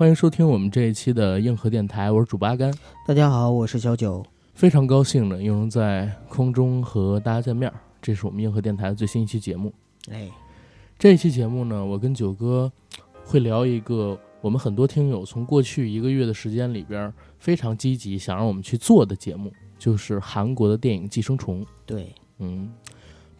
欢迎收听我们这一期的硬核电台，我是主八甘。大家好，我是小九，非常高兴呢，又能在空中和大家见面。这是我们硬核电台的最新一期节目。哎，这一期节目呢，我跟九哥会聊一个我们很多听友从过去一个月的时间里边非常积极想让我们去做的节目，就是韩国的电影《寄生虫》。对，嗯，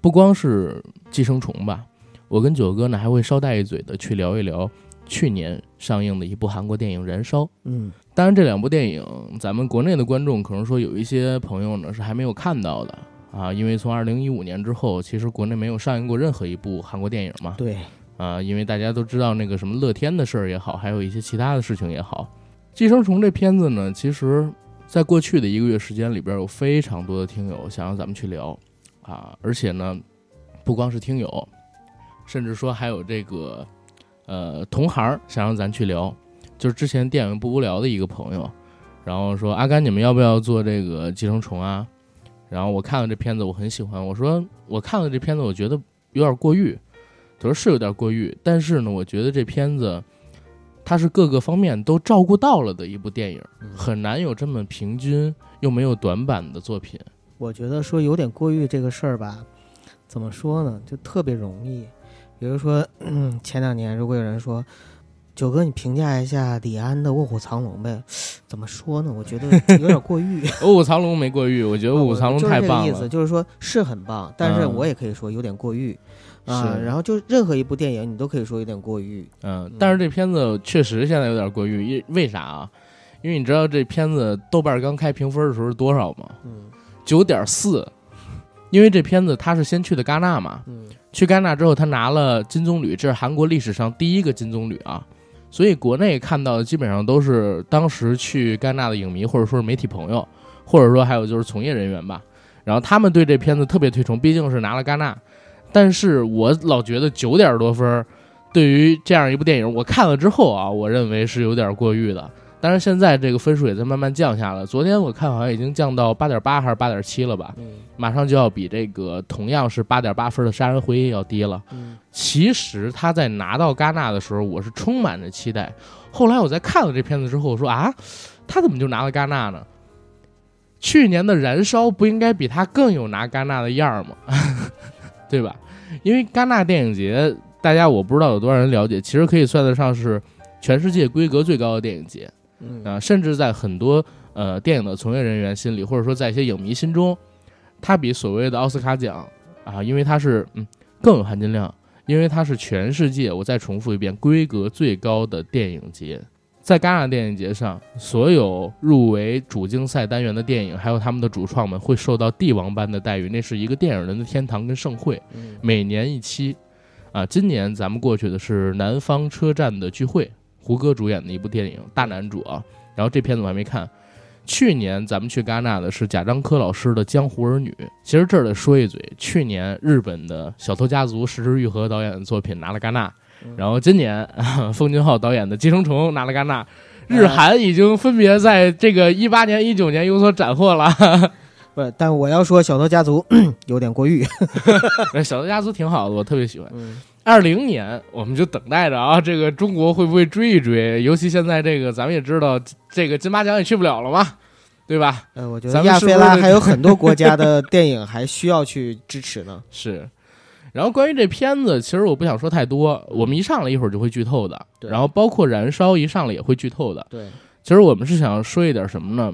不光是寄生虫吧，我跟九哥呢还会捎带一嘴的去聊一聊。去年上映的一部韩国电影《燃烧》，嗯，当然这两部电影，咱们国内的观众可能说有一些朋友呢是还没有看到的。啊，因为从二零一五年之后，其实国内没有上映过任何一部韩国电影嘛。对，啊，因为大家都知道那个什么乐天的事儿也好，还有一些其他的事情也好，《寄生虫》这片子呢，其实在过去的一个月时间里边，有非常多的听友想让咱们去聊。啊，而且呢，不光是听友，甚至说还有这个。呃，同行想让咱去聊，就是之前电影不无聊的一个朋友，然后说阿甘，你们要不要做这个寄生虫啊？然后我看了这片子，我很喜欢。我说我看了这片子，我觉得有点过誉。他说是有点过誉，但是呢，我觉得这片子它是各个方面都照顾到了的一部电影，很难有这么平均又没有短板的作品。我觉得说有点过誉这个事儿吧，怎么说呢，就特别容易。比如说，嗯，前两年如果有人说，九哥，你评价一下李安的《卧虎藏龙》呗？怎么说呢？我觉得 有点过誉。卧虎藏龙没过誉，我觉得卧虎藏龙太棒了。意思就是说，是很棒，但是我也可以说有点过誉啊。然后就任何一部电影，你都可以说有点过誉。嗯，但是这片子确实现在有点过誉，因为啥啊？因为你知道这片子豆瓣刚开评分的时候是多少吗？嗯，九点四。因为这片子他是先去的戛纳嘛。嗯。去戛纳之后，他拿了金棕榈，这是韩国历史上第一个金棕榈啊！所以国内看到的基本上都是当时去戛纳的影迷，或者说是媒体朋友，或者说还有就是从业人员吧。然后他们对这片子特别推崇，毕竟是拿了戛纳。但是我老觉得九点多分，对于这样一部电影，我看了之后啊，我认为是有点过誉的。但是现在这个分数也在慢慢降下了。昨天我看好像已经降到八点八还是八点七了吧？嗯，马上就要比这个同样是八点八分的《杀人回忆》要低了。嗯，其实他在拿到戛纳的时候，我是充满着期待。后来我在看了这片子之后，我说啊，他怎么就拿了戛纳呢？去年的《燃烧》不应该比他更有拿戛纳的样儿吗？对吧？因为戛纳电影节，大家我不知道有多少人了解，其实可以算得上是全世界规格最高的电影节。啊，甚至在很多呃电影的从业人员心里，或者说在一些影迷心中，它比所谓的奥斯卡奖啊，因为它是嗯更有含金量，因为它是全世界，我再重复一遍，规格最高的电影节。在戛纳电影节上，所有入围主竞赛单元的电影，还有他们的主创们，会受到帝王般的待遇，那是一个电影人的天堂跟盛会，每年一期。啊，今年咱们过去的是南方车站的聚会。胡歌主演的一部电影，大男主啊，然后这片子我还没看。去年咱们去戛纳的是贾樟柯老师的《江湖儿女》。其实这儿得说一嘴，去年日本的小偷家族石之愈合导演的作品拿了戛纳，然后今年 奉俊昊导演的《寄生虫》拿了戛纳。日韩已经分别在这个一八年、一九年有所斩获了。不，但我要说小偷家族 有点过誉。小偷家族挺好的，我特别喜欢。二零年，我们就等待着啊，这个中国会不会追一追？尤其现在这个，咱们也知道，这个金马奖也去不了了嘛，对吧？呃，我觉得亚非拉还有 很多国家的电影还需要去支持呢。是，然后关于这片子，其实我不想说太多，我们一上来一会儿就会剧透的。然后包括《燃烧》一上来也会剧透的。对，其实我们是想说一点什么呢？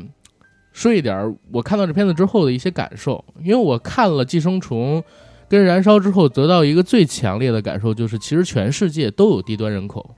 说一点我看到这片子之后的一些感受，因为我看了《寄生虫》。跟燃烧之后得到一个最强烈的感受就是，其实全世界都有低端人口，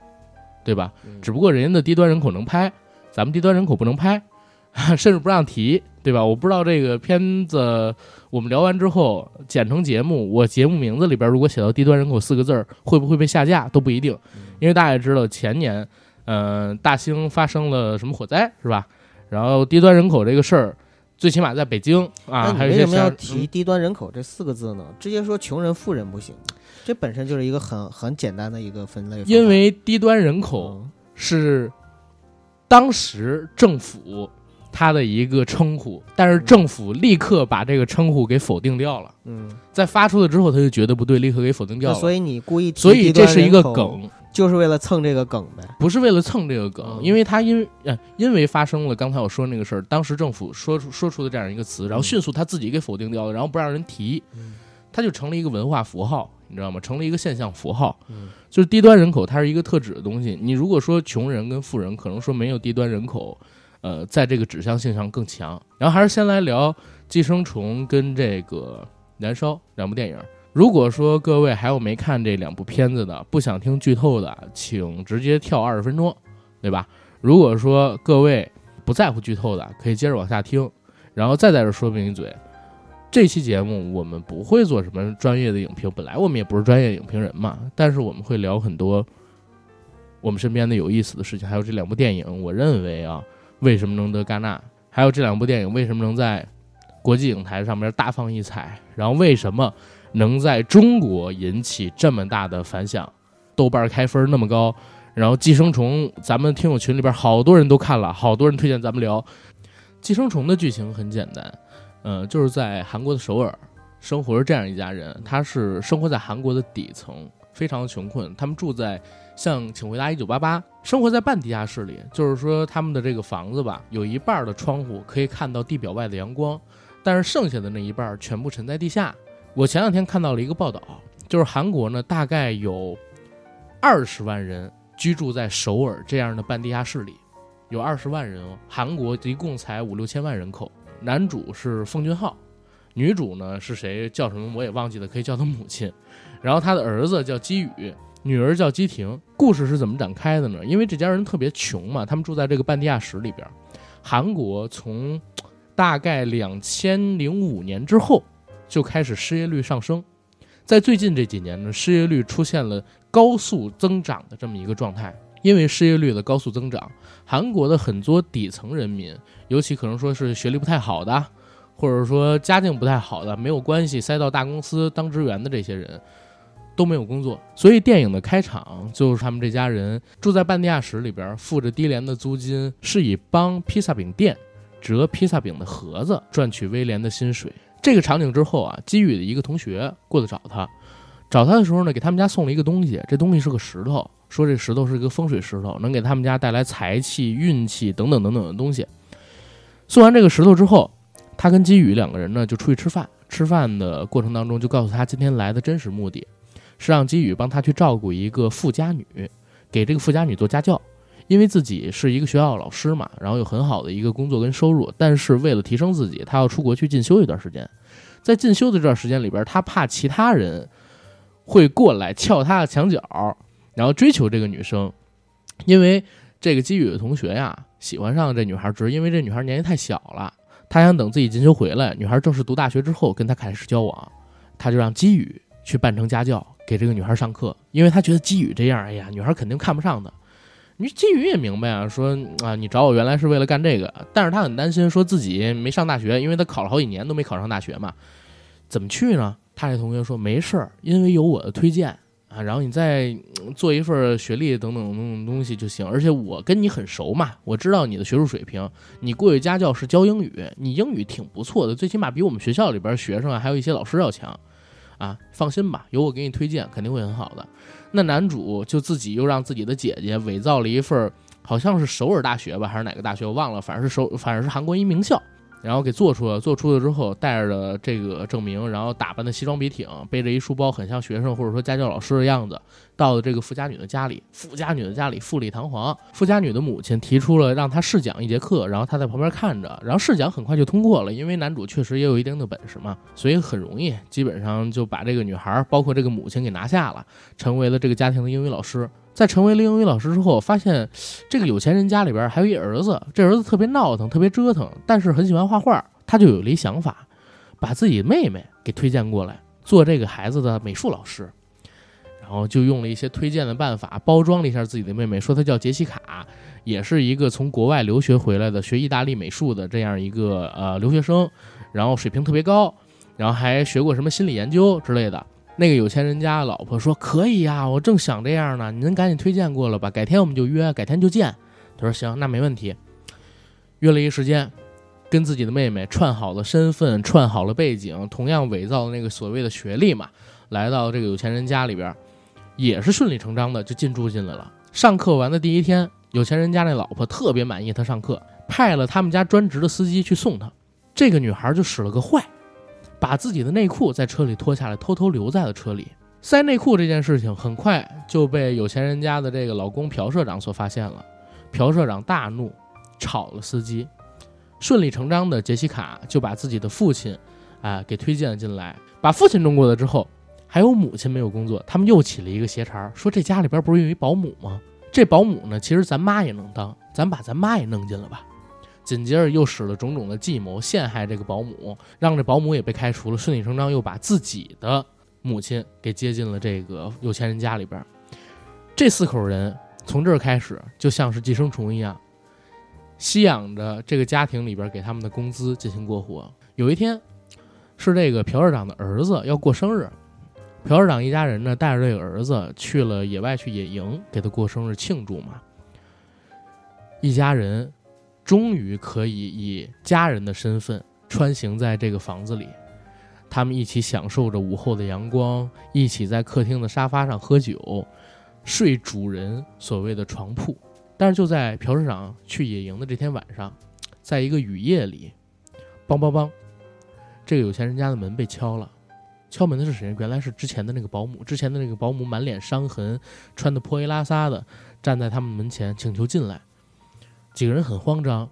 对吧？只不过人家的低端人口能拍，咱们低端人口不能拍，甚至不让提，对吧？我不知道这个片子我们聊完之后剪成节目，我节目名字里边如果写到“低端人口”四个字儿，会不会被下架都不一定，因为大家也知道前年，嗯，大兴发生了什么火灾，是吧？然后低端人口这个事儿。最起码在北京啊，为什么要提低端人口这四个字呢？直接说穷人、富人不行，这本身就是一个很很简单的一个分类。因为低端人口是当时政府他的一个称呼，但是政府立刻把这个称呼给否定掉了。嗯，在发出了之后，他就觉得不对，立刻给否定掉了。所以你故意，所以这是一个梗。就是为了蹭这个梗呗。不是为了蹭这个梗，嗯因为他因呃因为发生了刚才我说那个事儿，当时政府说出说出的这样一个词，然后迅速他自己给否定掉了，然后不让人提，嗯他就成了一个文化符号，你知道吗？成了一个现象符号。嗯就是低端人口，它是一个特指的东西。你如果说穷人跟富人，可能说没有低端人口，呃，在这个指向性上更强。然后还是先来聊《寄生虫》跟这个《燃烧》两部电影。如果说各位还有没看这两部片子的，不想听剧透的，请直接跳二十分钟，对吧？如果说各位不在乎剧透的，可以接着往下听。然后再在这说明一嘴，这期节目我们不会做什么专业的影评，本来我们也不是专业影评人嘛，但是我们会聊很多我们身边的有意思的事情，还有这两部电影，我认为啊，为什么能得戛纳，还有这两部电影为什么能在国际影坛上面大放异彩，然后为什么能在中国引起这么大的反响，豆瓣开分那么高，然后《寄生虫》咱们听友群里边好多人都看了，好多人推荐咱们聊。《寄生虫》的剧情很简单，呃，就是在韩国的首尔生活着这样一家人，他是生活在韩国的底层，非常穷困，他们住在像《请回答一九八八》，生活在半地下室里，就是说他们的这个房子吧，有一半的窗户可以看到地表外的阳光，但是剩下的那一半全部沉在地下。我前两天看到了一个报道，就是韩国呢大概有二十万人居住在首尔这样的半地下室里，有二十万人哦。韩国一共才五六千万人口，男主是奉俊昊，女主呢是谁叫什么我也忘记了，可以叫她母亲。然后他的儿子叫基宇，女儿叫基婷。故事是怎么展开的呢？因为这家人特别穷嘛，他们住在这个半地下室里边。韩国从大概两千零五年之后就开始失业率上升，在最近这几年呢，失业率出现了高速增长的这么一个状态。因为失业率的高速增长，韩国的很多底层人民，尤其可能说是学历不太好的，或者说家境不太好的，没有关系塞到大公司当职员的这些人，都没有工作。所以电影的开场就是他们这家人住在半地下室里边，付着低廉的租金，是以帮披萨饼店折披萨饼的盒子赚取威廉的薪水。这个场景之后啊，基宇的一个同学过来找他，找他的时候呢，给他们家送了一个东西，这东西是个石头，说这石头是一个风水石头，能给他们家带来财气、运气等等等等的东西。送完这个石头之后，他跟基宇两个人呢就出去吃饭。吃饭的过程当中，就告诉他今天来的真实目的，是让基宇帮他去照顾一个富家女，给这个富家女做家教。因为自己是一个学校的老师嘛，然后有很好的一个工作跟收入，但是为了提升自己，他要出国去进修一段时间。在进修的这段时间里边，他怕其他人会过来撬他的墙角，然后追求这个女生，因为这个基宇的同学呀喜欢上这女孩，只是因为这女孩年纪太小了，他想等自己进修回来，女孩正式读大学之后跟他开始交往，他就让基宇去扮成家教给这个女孩上课，因为他觉得基宇这样，哎呀，女孩肯定看不上的。你金宇也明白啊，说啊，你找我原来是为了干这个，但是他很担心，说自己没上大学，因为他考了好几年都没考上大学嘛，怎么去呢？他这同学说没事儿，因为有我的推荐啊，然后你再做一份学历等等等等东西就行，而且我跟你很熟嘛，我知道你的学术水平，你过去家教是教英语，你英语挺不错的，最起码比我们学校里边学生啊，还有一些老师要强，啊，放心吧，有我给你推荐，肯定会很好的。那男主就自己又让自己的姐姐伪造了一份，好像是首尔大学吧，还是哪个大学我忘了，反正是首，反正是韩国一名校，然后给做出了，做出了之后带着这个证明，然后打扮的西装笔挺，背着一书包，很像学生或者说家教老师的样子，到了这个富家女的家里。富家女的家里富丽堂皇，富家女的母亲提出了让他试讲一节课，然后他在旁边看着，然后试讲很快就通过了，因为男主确实也有一定的本事嘛，所以很容易，基本上就把这个女孩，包括这个母亲给拿下了。成为了这个家庭的英语老师。在成为了英语老师之后，发现这个有钱人家里边还有一儿子，这儿子特别闹腾，特别折腾，但是很喜欢画画。他就有了一想法，把自己的妹妹给推荐过来做这个孩子的美术老师，然后就用了一些推荐的办法，包装了一下自己的妹妹，说她叫杰西卡，也是一个从国外留学回来的学意大利美术的这样一个呃留学生，然后水平特别高，然后还学过什么心理研究之类的。那个有钱人家老婆说：“可以呀、我正想这样呢，您赶紧推荐过来吧，改天我们就约，改天就见。”他说：“行，那没问题。”约了一时间，跟自己的妹妹串好了身份，串好了背景，同样伪造了那个所谓的学历嘛，来到这个有钱人家里边。也是顺理成章的就进驻进来了。上课完的第一天，有钱人家那老婆特别满意他上课，派了他们家专职的司机去送他。这个女孩就使了个坏，把自己的内裤在车里脱下来，偷偷留在了车里。塞内裤这件事情很快就被有钱人家的这个老公朴社长所发现了。朴社长大怒，炒了司机。顺理成章的，杰西卡就把自己的父亲，啊，给推荐了进来。把父亲弄过来之后，还有母亲没有工作，他们又起了一个邪茬，说这家里边不是有一保姆吗？这保姆呢，其实咱妈也能当，咱把咱妈也弄进了吧。紧接着又使了种种的计谋，陷害这个保姆，让这保姆也被开除了。顺理成章又把自己的母亲给接进了这个有钱人家里边。这四口人从这儿开始，就像是寄生虫一样。吸养着这个家庭里边给他们的工资进行过活。有一天，是这个朴社长的儿子要过生日，朴社长一家人呢带着这个儿子去了野外去野营，给他过生日庆祝嘛。一家人终于可以以家人的身份穿行在这个房子里，他们一起享受着午后的阳光，一起在客厅的沙发上喝酒，睡主人所谓的床铺。但是就在朴市长去野营的这天晚上，在一个雨夜里，梆梆梆，这个有钱人家的门被敲了。敲门的是谁？原来是之前的那个保姆。之前的那个保姆满脸伤痕，穿的破衣拉撒的，站在他们门前请求进来。几个人很慌张，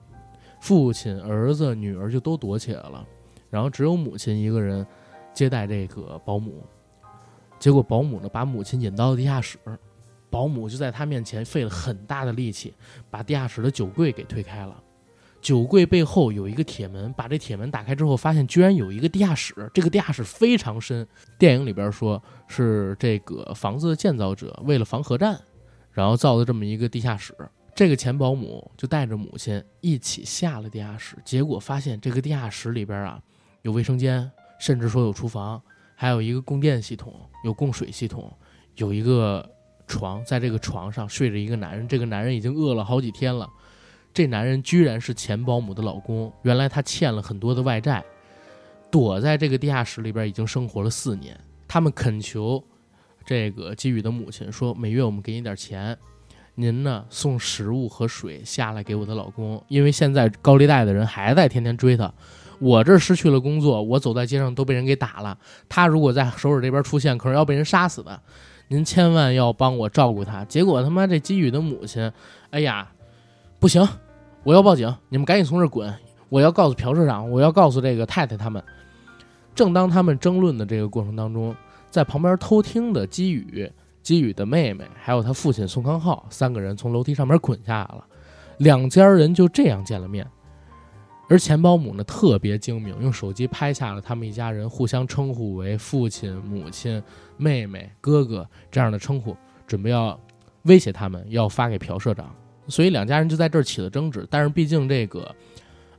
父亲、儿子、女儿就都躲起来了，然后只有母亲一个人接待这个保姆。结果保姆呢，把母亲引到了地下室。保姆就在他面前费了很大的力气，把地下室的酒柜给推开了。酒柜背后有一个铁门，把这铁门打开之后，发现居然有一个地下室。这个地下室非常深。电影里边说是这个房子的建造者为了防核战，然后造的这么一个地下室。这个前保姆就带着母亲一起下了地下室，结果发现这个地下室里边啊有卫生间，甚至说有厨房，还有一个供电系统，有供水系统，有一个。床在这个床上睡着一个男人，这个男人已经饿了好几天了。这男人居然是前保姆的老公，原来他欠了很多的外债，躲在这个地下室里边已经生活了四年。他们恳求这个基宇的母亲说：“每月我们给你点钱，您呢送食物和水下来给我的老公，因为现在高利贷的人还在天天追他。我这失去了工作，我走在街上都被人给打了。他如果在首尔这边出现，可是要被人杀死的。”您千万要帮我照顾他。结果他妈这基宇的母亲，哎呀，不行，我要报警！你们赶紧从这滚！我要告诉朴社长，我要告诉这个太太他们。正当他们争论的这个过程当中，在旁边偷听的基宇、基宇的妹妹，还有他父亲宋康昊三个人从楼梯上面滚下来了，两家人就这样见了面。而钱保姆呢，特别精明，用手机拍下了他们一家人互相称呼为父亲、母亲、妹妹、哥哥这样的称呼，准备要威胁他们，要发给朴社长。所以两家人就在这儿起了争执。但是毕竟这个，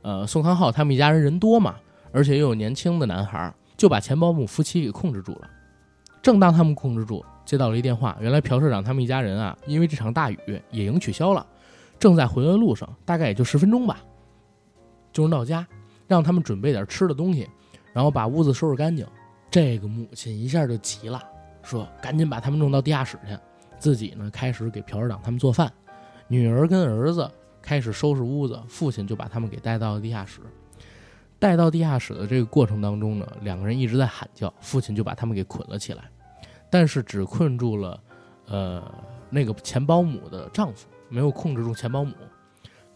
呃，宋康昊他们一家人人多嘛，而且又有年轻的男孩，就把钱保姆夫妻给控制住了。正当他们控制住，接到了一电话，原来朴社长他们一家人啊，因为这场大雨，野营取消了，正在回来的路上，大概也就十分钟吧。就是到家，让他们准备点吃的东西，然后把屋子收拾干净。这个母亲一下就急了，说：“赶紧把他们弄到地下室去。”自己呢，开始给朴社长他们做饭。女儿跟儿子开始收拾屋子，父亲就把他们给带到了地下室。带到地下室的这个过程当中呢，两个人一直在喊叫，父亲就把他们给捆了起来，但是只困住了，呃，那个前保姆的丈夫，没有控制住前保姆。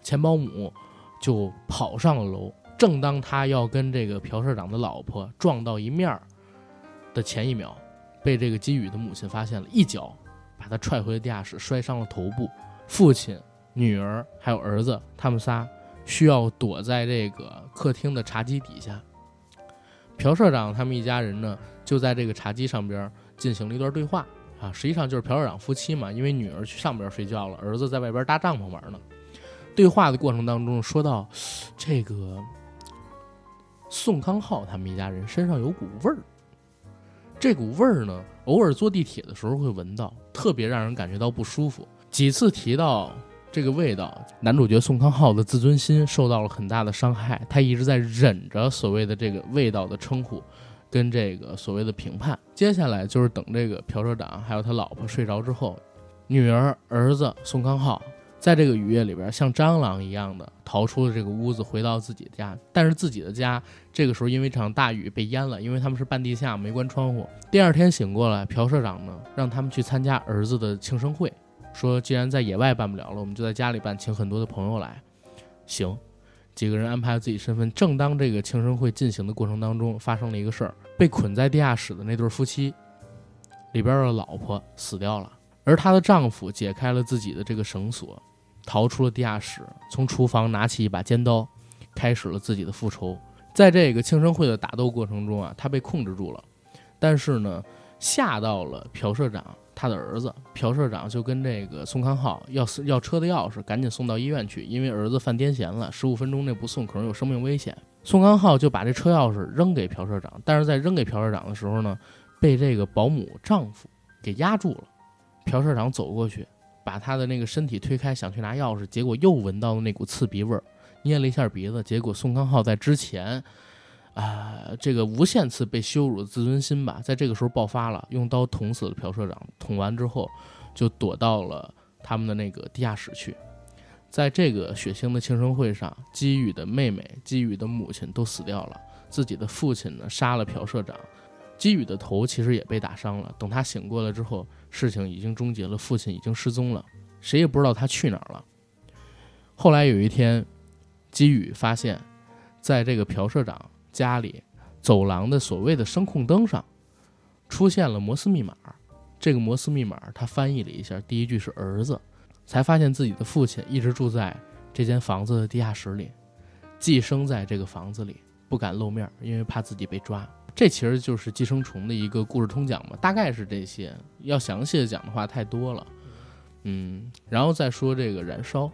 前保姆。就跑上了楼。正当他要跟这个朴社长的老婆撞到一面儿的前一秒，被这个基宇的母亲发现了，一脚把他踹回了地下室，摔伤了头部。父亲、女儿还有儿子，他们仨需要躲在这个客厅的茶几底下。朴社长他们一家人呢，就在这个茶几上边进行了一段对话啊，实际上就是朴社长夫妻嘛，因为女儿去上边睡觉了，儿子在外边搭帐篷玩呢。对话的过程当中，说到这个宋康昊他们一家人身上有股味儿，这股味儿呢，偶尔坐地铁的时候会闻到，特别让人感觉到不舒服。几次提到这个味道，男主角宋康昊的自尊心受到了很大的伤害，他一直在忍着所谓的这个味道的称呼，跟这个所谓的评判。接下来就是等这个朴社长还有他老婆睡着之后，女儿儿子宋康昊在这个雨夜里边像蟑螂一样的逃出了这个屋子，回到自己家。但是自己的家这个时候因为一场大雨被淹了，因为他们是半地下，没关窗户。第二天醒过来，朴社长呢让他们去参加儿子的庆生会，说既然在野外办不了了，我们就在家里办，请很多的朋友来。行。几个人安排了自己身份。正当这个庆生会进行的过程当中，发生了一个事儿：被捆在地下室的那对夫妻里边的老婆死掉了，而她的丈夫解开了自己的这个绳索，逃出了地下室，从厨房拿起一把尖刀，开始了自己的复仇。在这个庆生会的打斗过程中啊，他被控制住了，但是呢，吓到了朴社长。他的儿子朴社长就跟这个宋康昊要要车的钥匙，赶紧送到医院去，因为儿子犯癫痫了，十五分钟内不送可能有生命危险。宋康昊就把这车钥匙扔给朴社长，但是在扔给朴社长的时候呢，被这个保姆丈夫给压住了。朴社长走过去，把他的那个身体推开，想去拿钥匙，结果又闻到了那股刺鼻味儿，捏了一下鼻子，结果宋康昊在之前。啊，这个无限次被羞辱的自尊心吧，在这个时候爆发了，用刀捅死了朴社长。捅完之后，就躲到了他们的那个地下室去。在这个血腥的庆生会上，基宇的妹妹、基宇的母亲都死掉了，自己的父亲呢杀了朴社长，基宇的头其实也被打伤了。等他醒过来之后，事情已经终结了，父亲已经失踪了，谁也不知道他去哪儿了。后来有一天，基宇发现，在这个朴社长。家里走廊的所谓的声控灯上出现了摩斯密码，这个摩斯密码他翻译了一下，第一句是儿子，才发现自己的父亲一直住在这间房子的地下室里，寄生在这个房子里，不敢露面，因为怕自己被抓。这其实就是寄生虫的一个故事通讲嘛，大概是这些。要详细的讲的话太多了，嗯，然后再说这个燃烧，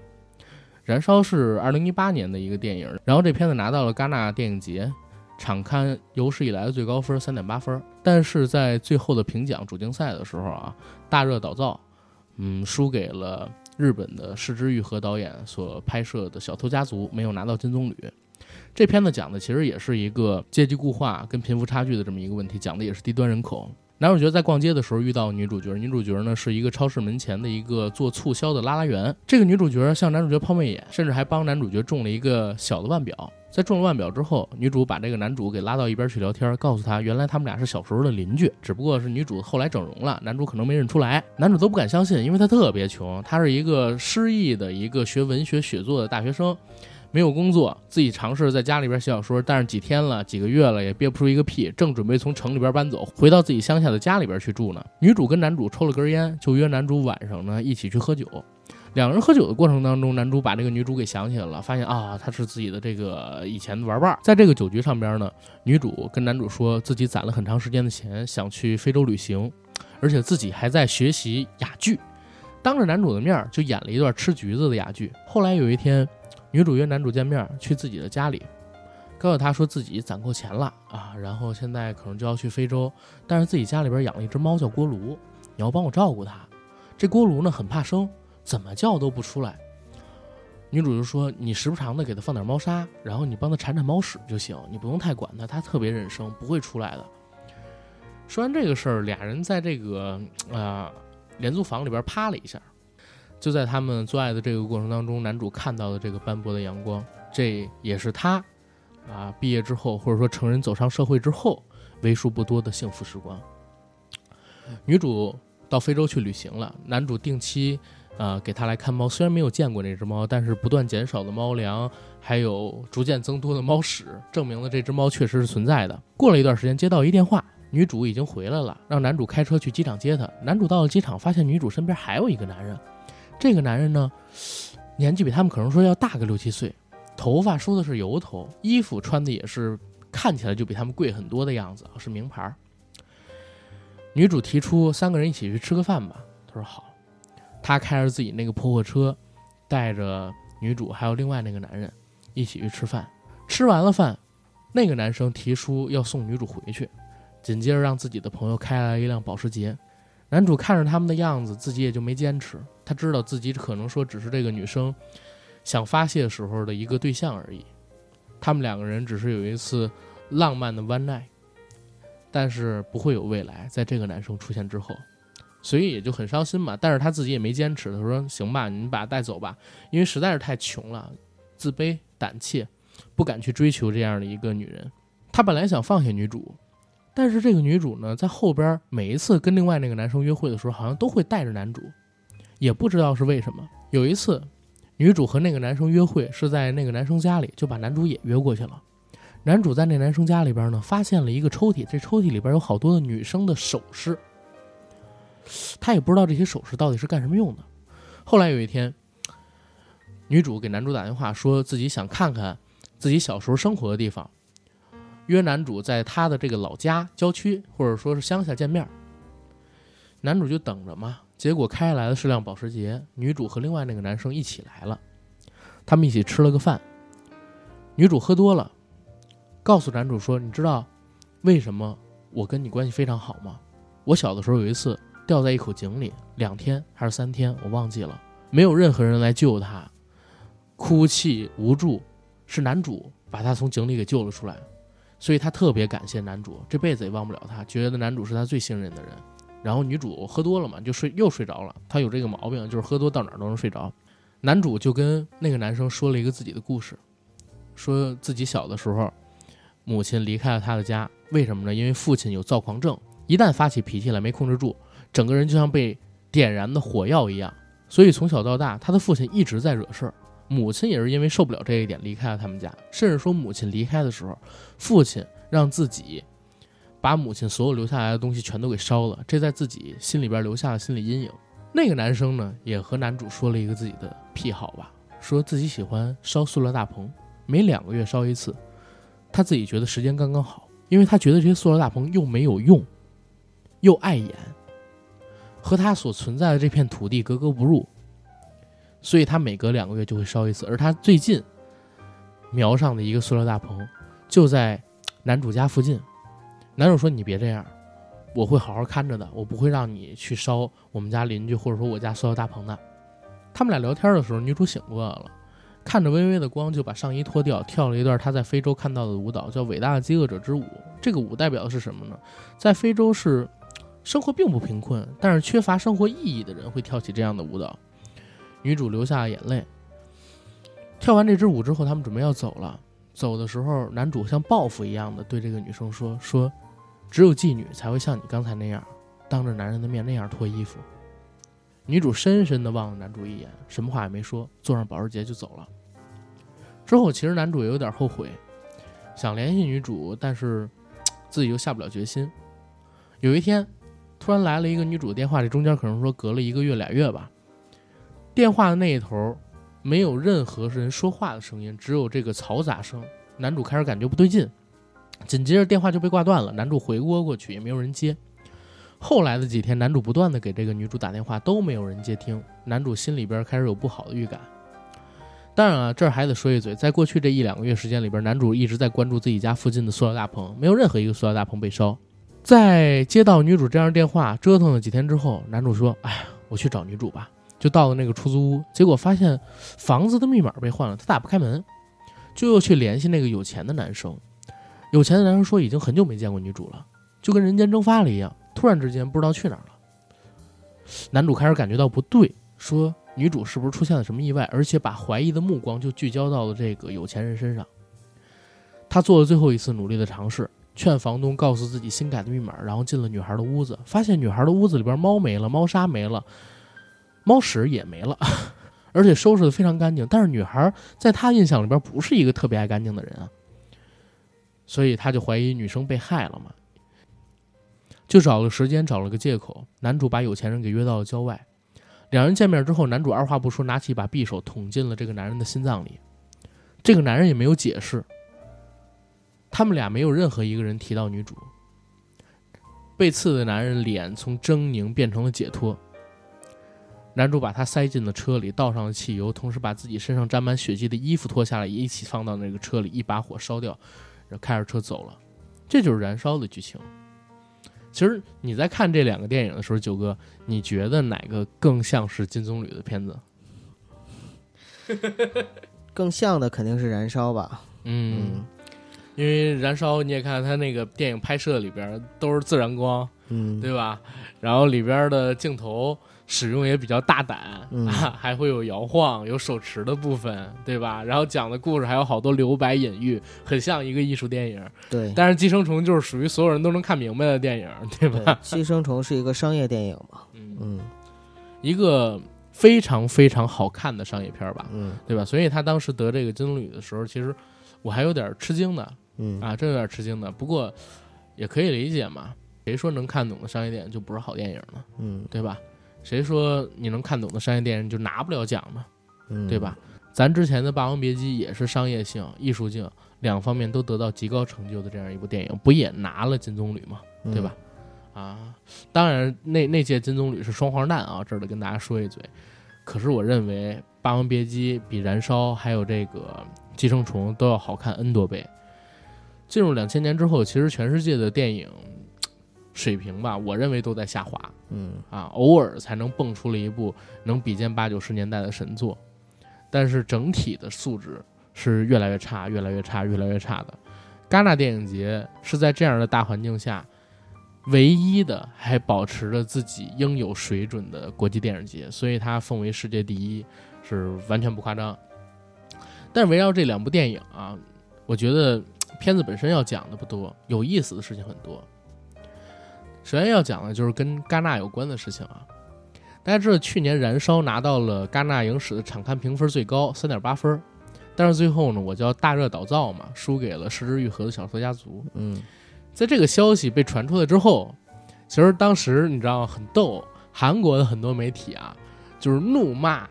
燃烧是二零一八年的一个电影，然后这片子拿到了戛纳电影节。场刊有史以来的最高分三点八分，但是在最后的评奖主竞赛的时候啊，大热倒灶，嗯，输给了日本的市之愈和导演所拍摄的《小偷家族》，没有拿到金棕榈。这片子讲的其实也是一个阶级固化跟贫富差距的这么一个问题，讲的也是低端人口。男主角在逛街的时候遇到女主角，女主角呢是一个超市门前的一个做促销的拉拉员。这个女主角向男主角抛媚眼，甚至还帮男主角中了一个小的腕表。在中了腕表之后，女主把这个男主给拉到一边去聊天，告诉他原来他们俩是小时候的邻居，只不过是女主后来整容了，男主可能没认出来。男主都不敢相信，因为他特别穷，他是一个失意的一个学文学写作的大学生，没有工作，自己尝试在家里边写小说，但是几天了，几个月了也憋不出一个屁，正准备从城里边搬走，回到自己乡下的家里边去住呢。女主跟男主抽了根烟，就约男主晚上呢一起去喝酒。两个人喝酒的过程当中，男主把这个女主给想起来了，发现啊，她是自己的这个以前的玩伴。在这个酒局上边呢，女主跟男主说自己攒了很长时间的钱，想去非洲旅行，而且自己还在学习哑剧，当着男主的面就演了一段吃橘子的哑剧。后来有一天，女主约男主见面，去自己的家里，告诉他说自己攒够钱了啊，然后现在可能就要去非洲，但是自己家里边养了一只猫叫锅炉，你要帮我照顾它。这锅炉呢很怕生。怎么叫都不出来，女主就说：“你时不常的给它放点猫砂，然后你帮它铲铲猫屎就行，你不用太管它，它特别忍生，不会出来的。”说完这个事儿，俩人在这个啊廉租房里边趴了一下，就在他们做爱的这个过程当中，男主看到了这个斑驳的阳光，这也是他啊毕业之后或者说成人走上社会之后为数不多的幸福时光。女主到非洲去旅行了，男主定期。呃，给他来看猫，虽然没有见过那只猫，但是不断减少的猫粮，还有逐渐增多的猫屎，证明了这只猫确实是存在的。过了一段时间，接到一电话，女主已经回来了，让男主开车去机场接她。男主到了机场，发现女主身边还有一个男人，这个男人呢，年纪比他们可能说要大个六七岁，头发梳的是油头，衣服穿的也是看起来就比他们贵很多的样子，是名牌。女主提出三个人一起去吃个饭吧，他说好。他开着自己那个破货车，带着女主还有另外那个男人一起去吃饭。吃完了饭，那个男生提出要送女主回去，紧接着让自己的朋友开来一辆保时捷。男主看着他们的样子，自己也就没坚持。他知道自己可能说只是这个女生想发泄时候的一个对象而已。他们两个人只是有一次浪漫的 one night。但是不会有未来，在这个男生出现之后，所以也就很伤心嘛。但是他自己也没坚持，他说：“行吧，你把他带走吧，因为实在是太穷了，自卑、胆怯，不敢去追求这样的一个女人。他本来想放下女主，但是这个女主呢，在后边每一次跟另外那个男生约会的时候，好像都会带着男主，也不知道是为什么。有一次，女主和那个男生约会是在那个男生家里，就把男主也约过去了。男主在那男生家里边呢，发现了一个抽屉，这抽屉里边有好多的女生的首饰。他也不知道这些首饰到底是干什么用的。后来有一天，女主给男主打电话，说自己想看看自己小时候生活的地方，约男主在他的这个老家郊区或者说是乡下见面。男主就等着嘛，结果开来的是辆保时捷，女主和另外那个男生一起来了，他们一起吃了个饭。女主喝多了。告诉男主说：“你知道为什么我跟你关系非常好吗？我小的时候有一次掉在一口井里，两天还是三天，我忘记了，没有任何人来救他，哭泣无助，是男主把他从井里给救了出来，所以他特别感谢男主，这辈子也忘不了他，觉得男主是他最信任的人。然后女主喝多了嘛，就睡又睡着了，她有这个毛病，就是喝多到哪儿都能睡着。男主就跟那个男生说了一个自己的故事，说自己小的时候。”母亲离开了他的家，为什么呢？因为父亲有躁狂症，一旦发起脾气来没控制住，整个人就像被点燃的火药一样。所以从小到大，他的父亲一直在惹事儿，母亲也是因为受不了这一点离开了他们家。甚至说，母亲离开的时候，父亲让自己把母亲所有留下来的东西全都给烧了，这在自己心里边留下了心理阴影。那个男生呢，也和男主说了一个自己的癖好吧，说自己喜欢烧塑料大棚，每两个月烧一次。他自己觉得时间刚刚好，因为他觉得这些塑料大棚又没有用，又碍眼，和他所存在的这片土地格格不入，所以他每隔两个月就会烧一次。而他最近瞄上的一个塑料大棚就在男主家附近。男主说：“你别这样，我会好好看着的，我不会让你去烧我们家邻居或者说我家塑料大棚的。”他们俩聊天的时候，女主醒过来了。看着微微的光，就把上衣脱掉，跳了一段她在非洲看到的舞蹈，叫《伟大的饥饿者之舞》。这个舞代表的是什么呢？在非洲是生活并不贫困，但是缺乏生活意义的人会跳起这样的舞蹈。女主流下了眼泪。跳完这支舞之后，他们准备要走了。走的时候，男主像报复一样的对这个女生说：“说，只有妓女才会像你刚才那样，当着男人的面那样脱衣服。”女主深深的望了男主一眼，什么话也没说，坐上保时捷就走了。之后，其实男主也有点后悔，想联系女主，但是 自己又下不了决心。有一天，突然来了一个女主的电话，这中间可能说隔了一个月俩月吧。电话的那一头没有任何人说话的声音，只有这个嘈杂声。男主开始感觉不对劲，紧接着电话就被挂断了。男主回拨过去，也没有人接。后来的几天，男主不断的给这个女主打电话，都没有人接听。男主心里边开始有不好的预感。当然了，这儿还得说一嘴，在过去这一两个月时间里边，男主一直在关注自己家附近的塑料大棚，没有任何一个塑料大棚被烧。在接到女主这样电话，折腾了几天之后，男主说：“哎，我去找女主吧。”就到了那个出租屋，结果发现房子的密码被换了，他打不开门，就又去联系那个有钱的男生。有钱的男生说已经很久没见过女主了，就跟人间蒸发了一样。突然之间不知道去哪儿了，男主开始感觉到不对，说女主是不是出现了什么意外，而且把怀疑的目光就聚焦到了这个有钱人身上。他做了最后一次努力的尝试，劝房东告诉自己新改的密码，然后进了女孩的屋子，发现女孩的屋子里边猫没了，猫砂没了，猫屎也没了，而且收拾的非常干净。但是女孩在他印象里边不是一个特别爱干净的人啊，所以他就怀疑女生被害了嘛。就找了时间，找了个借口，男主把有钱人给约到了郊外。两人见面之后，男主二话不说，拿起一把匕首捅进了这个男人的心脏里。这个男人也没有解释。他们俩没有任何一个人提到女主。被刺的男人脸从狰狞变成了解脱。男主把他塞进了车里，倒上了汽油，同时把自己身上沾满血迹的衣服脱下来，一起放到那个车里，一把火烧掉，然后开着车走了。这就是燃烧的剧情。其实你在看这两个电影的时候，九哥，你觉得哪个更像是金棕榈的片子？更像的肯定是《燃烧》吧。嗯，因为燃烧你也看他那个电影拍摄里边都是自然光，嗯，对吧？然后里边的镜头使用也比较大胆，嗯啊，还会有摇晃、有手持的部分，对吧？然后讲的故事还有好多留白隐喻，很像一个艺术电影。对。但是《寄生虫》就是属于所有人都能看明白的电影，对对，吧？寄生虫是一个商业电影嘛，嗯，嗯一个非常非常好看的商业片吧，嗯对吧？所以他当时得这个金棕榈的时候，其实我还有点吃惊的嗯啊，这有点吃惊的。不过也可以理解嘛，谁说能看懂的商业电影就不是好电影呢？嗯对吧？谁说你能看懂的商业电影就拿不了奖呢？嗯，对吧？咱之前的《霸王别姬》也是商业性、艺术性两方面都得到极高成就的这样一部电影，不也拿了金棕榈吗？嗯？对吧？啊，当然那那届金棕榈是双黄蛋啊，这儿得跟大家说一嘴。可是我认为《霸王别姬》比《燃烧》还有这个《寄生虫》都要好看 N 多倍。进入两千年之后，其实全世界的电影水平吧，我认为都在下滑。嗯啊，偶尔才能蹦出了一部能比肩八九十年代的神作，但是整体的素质是越来越差，越来越差，越来越差的。戛纳电影节是在这样的大环境下，唯一的还保持着自己应有水准的国际电影节，所以它奉为世界第一是完全不夸张。但是围绕这两部电影啊，我觉得片子本身要讲的不多，有意思的事情很多。首先要讲的就是跟戛纳有关的事情啊。大家知道，去年《燃烧》拿到了戛纳影史的场刊评分最高三点八分，但是最后呢，我叫大热倒灶嘛，输给了《失之愈合》的小说家族。嗯在这个消息被传出来之后，其实当时你知道很逗，韩国的很多媒体啊，就是怒骂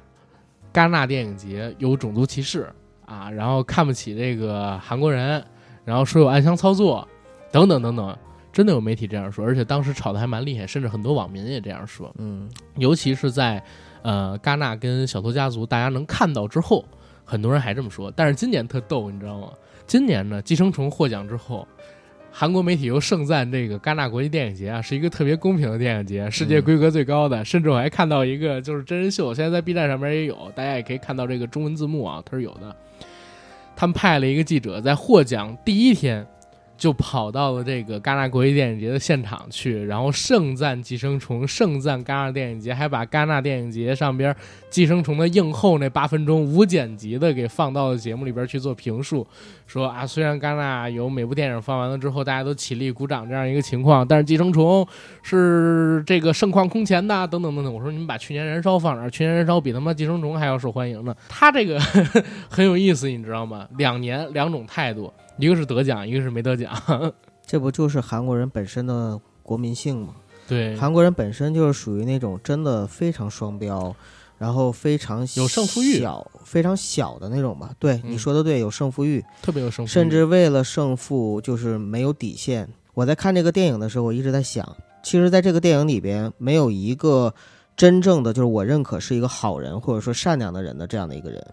戛纳电影节有种族歧视啊，然后看不起这个韩国人，然后说有暗箱操作，等等等等，真的有媒体这样说，而且当时吵得还蛮厉害，甚至很多网民也这样说。嗯尤其是在呃戛纳跟小偷家族大家能看到之后，很多人还这么说。但是今年特逗，你知道吗？今年呢，《寄生虫》获奖之后，韩国媒体又盛赞这个戛纳国际电影节啊是一个特别公平的电影节，世界规格最高的。甚至我还看到一个就是真人秀，现在在 B 站上面也有，大家也可以看到这个中文字幕啊，它是有的。他们派了一个记者在获奖第一天就跑到了这个戛纳国际电影节的现场去，然后盛赞《寄生虫》，盛赞戛纳电影节，还把戛纳电影节上边《寄生虫》的映后那八分钟无剪辑的给放到了节目里边去做评述，说啊，虽然戛纳有每部电影放完了之后大家都起立鼓掌这样一个情况，但是《寄生虫》是这个盛况空前的，等等等等。我说你们把去年《燃烧》放哪儿？去年《燃烧》比他妈《寄生虫》还要受欢迎呢。他这个很有意思，你知道吗？两年两种态度，一个是得奖，一个是没得奖。这不就是韩国人本身的国民性吗？对，韩国人本身就是属于那种真的非常双标，然后非常有胜负欲小、非常小的那种吧。对，嗯你说的对，有胜负欲，特别有胜负欲，甚至为了胜负就是没有底线。我在看这个电影的时候，我一直在想，其实在这个电影里边，没有一个真正的就是我认可是一个好人或者说善良的人的这样的一个人。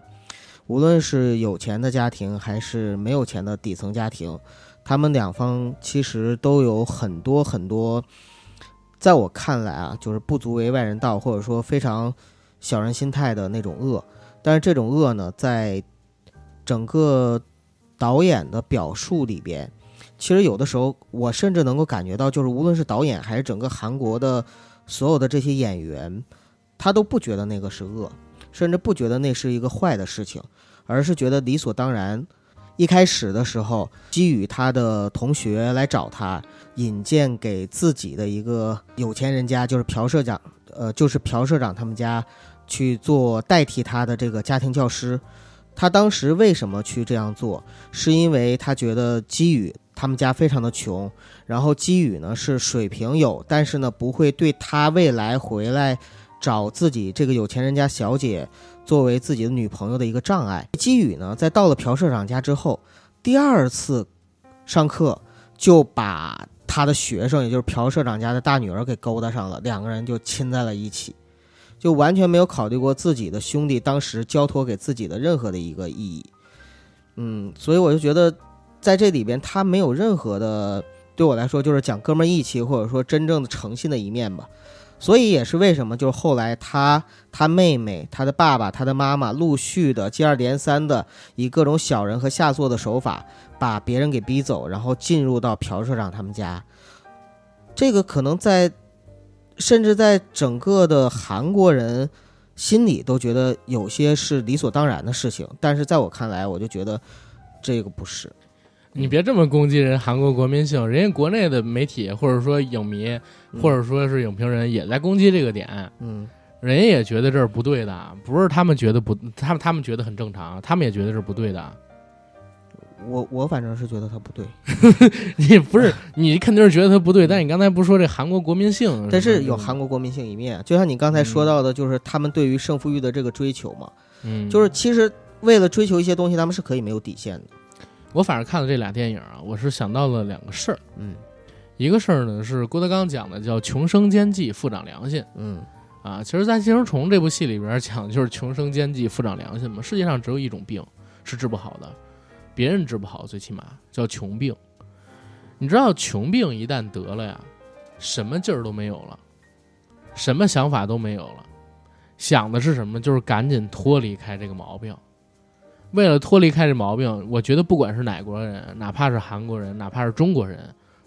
无论是有钱的家庭还是没有钱的底层家庭，他们两方其实都有很多很多，在我看来啊，就是不足为外人道，或者说非常小人心态的那种恶。但是这种恶呢，在整个导演的表述里边，其实有的时候我甚至能够感觉到，就是无论是导演还是整个韩国的所有的这些演员，他都不觉得那个是恶，甚至不觉得那是一个坏的事情，而是觉得理所当然。一开始的时候，基于他的同学来找他，引荐给自己的一个有钱人家，就是朴社长，呃，就是朴社长他们家去做代替他的这个家庭教师。他当时为什么去这样做？是因为他觉得基宇他们家非常的穷，然后基宇呢是水平有，但是呢不会对他未来回来找自己这个有钱人家小姐作为自己的女朋友的一个障碍。基宇呢在到了朴社长家之后，第二次上课就把他的学生，也就是朴社长家的大女儿给勾搭上了，两个人就亲在了一起。就完全没有考虑过自己的兄弟当时交托给自己的任何的一个意义，嗯，所以我就觉得在这里边他没有任何的对我来说就是讲哥们义气或者说真正的诚信的一面吧，所以也是为什么，就是后来他、他妹妹、他的爸爸、他的妈妈陆续的接二连三的以各种小人和下作的手法，把别人给逼走，然后进入到朴社长他们家。这个可能在，甚至在整个的韩国人心里都觉得有些是理所当然的事情，但是在我看来，我就觉得这个不是。你别这么攻击人韩国国民性，人家国内的媒体或者说影迷，嗯或者说是影评人也在攻击这个点，嗯人家也觉得这是不对的，不是他们觉得不，他们他们觉得很正常，他们也觉得是不对的。我我反正是觉得他不对，你不是你肯定是觉得他不对，但你刚才不是说这韩国国民性？但是有韩国国民性一面，就像你刚才说到的，就是他们对于胜负欲的这个追求嘛，嗯，就是其实为了追求一些东西，他们是可以没有底线的。我反正看了这俩电影啊，我是想到了两个事儿。嗯一个事儿呢是郭德纲讲的，叫“穷生奸计，富长良心嗯”啊。其实，在《寄生虫》这部戏里边讲的就是穷生奸计，富长良心嘛。世界上只有一种病是治不好的，别人治不好，最起码叫穷病。你知道，穷病一旦得了呀，什么劲儿都没有了，什么想法都没有了，想的是什么？就是赶紧脱离开这个毛病。为了脱离开这毛病，我觉得不管是哪国人，哪怕是韩国人，哪怕是中国人，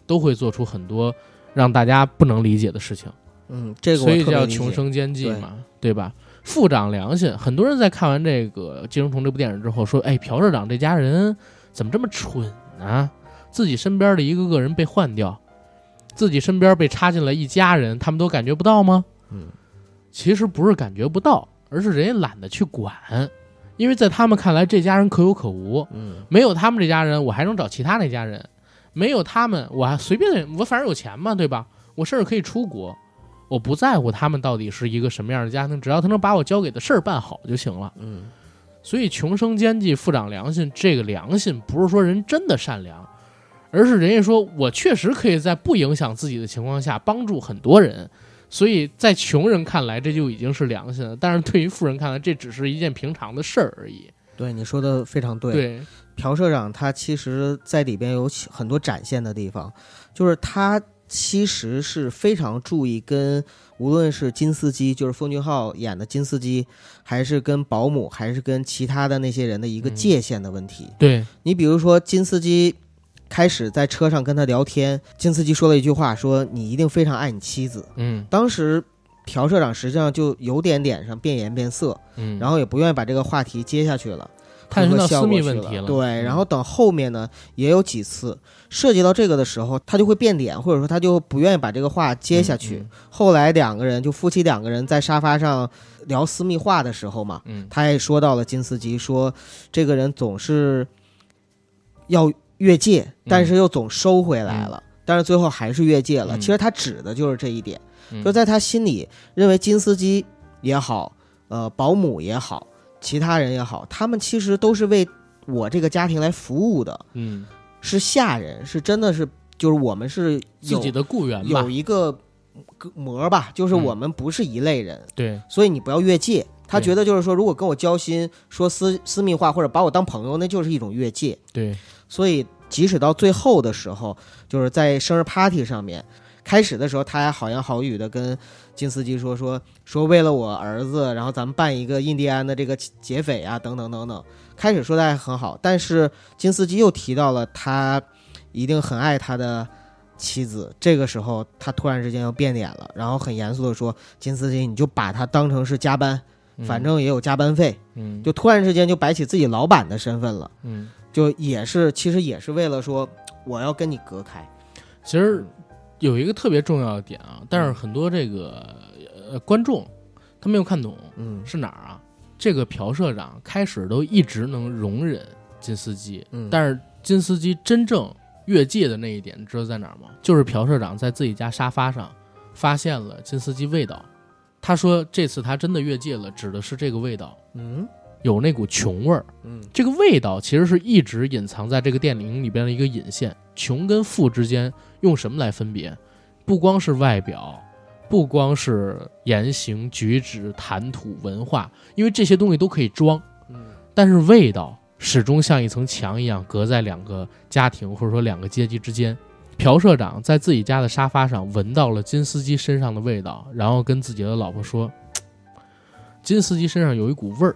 都会做出很多让大家不能理解的事情。嗯，这个所以叫穷生奸计嘛，对吧？富长良心，很多人在看完这个《寄生虫》这部电影之后说：“哎，朴社长这家人怎么这么蠢呢？自己身边的一个个人被换掉，自己身边被插进来一家人，他们都感觉不到吗？”嗯，其实不是感觉不到，而是人家懒得去管，因为在他们看来，这家人可有可无。嗯没有他们这家人，我还能找其他那家人；没有他们，我还随便，我反正有钱嘛，对吧？我甚至可以出国，我不在乎他们到底是一个什么样的家庭，只要他能把我交给的事儿办好就行了。嗯所以穷生奸计，富长良心，这个良心不是说人真的善良，而是人家说我确实可以在不影响自己的情况下帮助很多人。所以在穷人看来，这就已经是良心了；但是对于富人看来，这只是一件平常的事儿而已。对你说的非常对。对，朴社长他其实在里边有很多展现的地方，就是他其实是非常注意跟无论是金司机，就是奉俊昊演的金司机，还是跟保姆，还是跟其他的那些人的一个嗯界限的问题。对，你比如说金司机。开始在车上跟他聊天，金斯基说了一句话，说你一定非常爱你妻子。嗯当时朴社长实际上就有点脸上变颜变色，嗯，然后也不愿意把这个话题接下去了。探寻到私密问题了。对，嗯然后等后面呢，也有几次涉及到这个的时候，他就会变脸，或者说他就不愿意把这个话接下去。嗯后来两个人就夫妻两个人在沙发上聊私密话的时候嘛，嗯，他也说到了金斯基，说这个人总是要越界，但是又总收回来了。但是最后还是越界了。嗯。其实他指的就是这一点，嗯。就在他心里认为金司机也好，呃，保姆也好，其他人也好，他们其实都是为我这个家庭来服务的，嗯。是下人，是真的是就是我们是有自己的雇员有，一个个膜儿吧，就是嗯。我们不是一类人，对，所以你不要越界。他觉得就是说，如果跟我交心，说私私密话或者把我当朋友，那就是一种越界。对，所以即使到最后的时候，就是在生日 party 上面，开始的时候他还好言好语的跟金司机说说说为了我儿子，然后咱们办一个印第安的这个劫匪啊，等等等等。开始说的还很好，但是金司机又提到了他一定很爱他的妻子。这个时候他突然之间又变脸了，然后很严肃的说：“金司机，你就把他当成是加班，反正也有加班费。”嗯，就突然之间就摆起自己老板的身份了。嗯，就也是，其实也是为了说，我要跟你隔开。其实有一个特别重要的点啊，但是很多这个呃观众他没有看懂嗯是哪儿啊？这个朴社长开始都一直能容忍金司机，嗯，但是金司机真正越界的那一点，你知道在哪儿吗？就是朴社长在自己家沙发上发现了金司机味道。他说这次他真的越界了，指的是这个味道，嗯有那股穷味儿。嗯这个味道其实是一直隐藏在这个电影里边的一个引线。穷跟富之间用什么来分别？不光是外表，不光是言行举止、谈吐、文化，因为这些东西都可以装，嗯但是味道始终像一层墙一样隔在两个家庭或者说两个阶级之间。朴社长在自己家的沙发上闻到了金司机身上的味道，然后跟自己的老婆说：“金司机身上有一股味儿。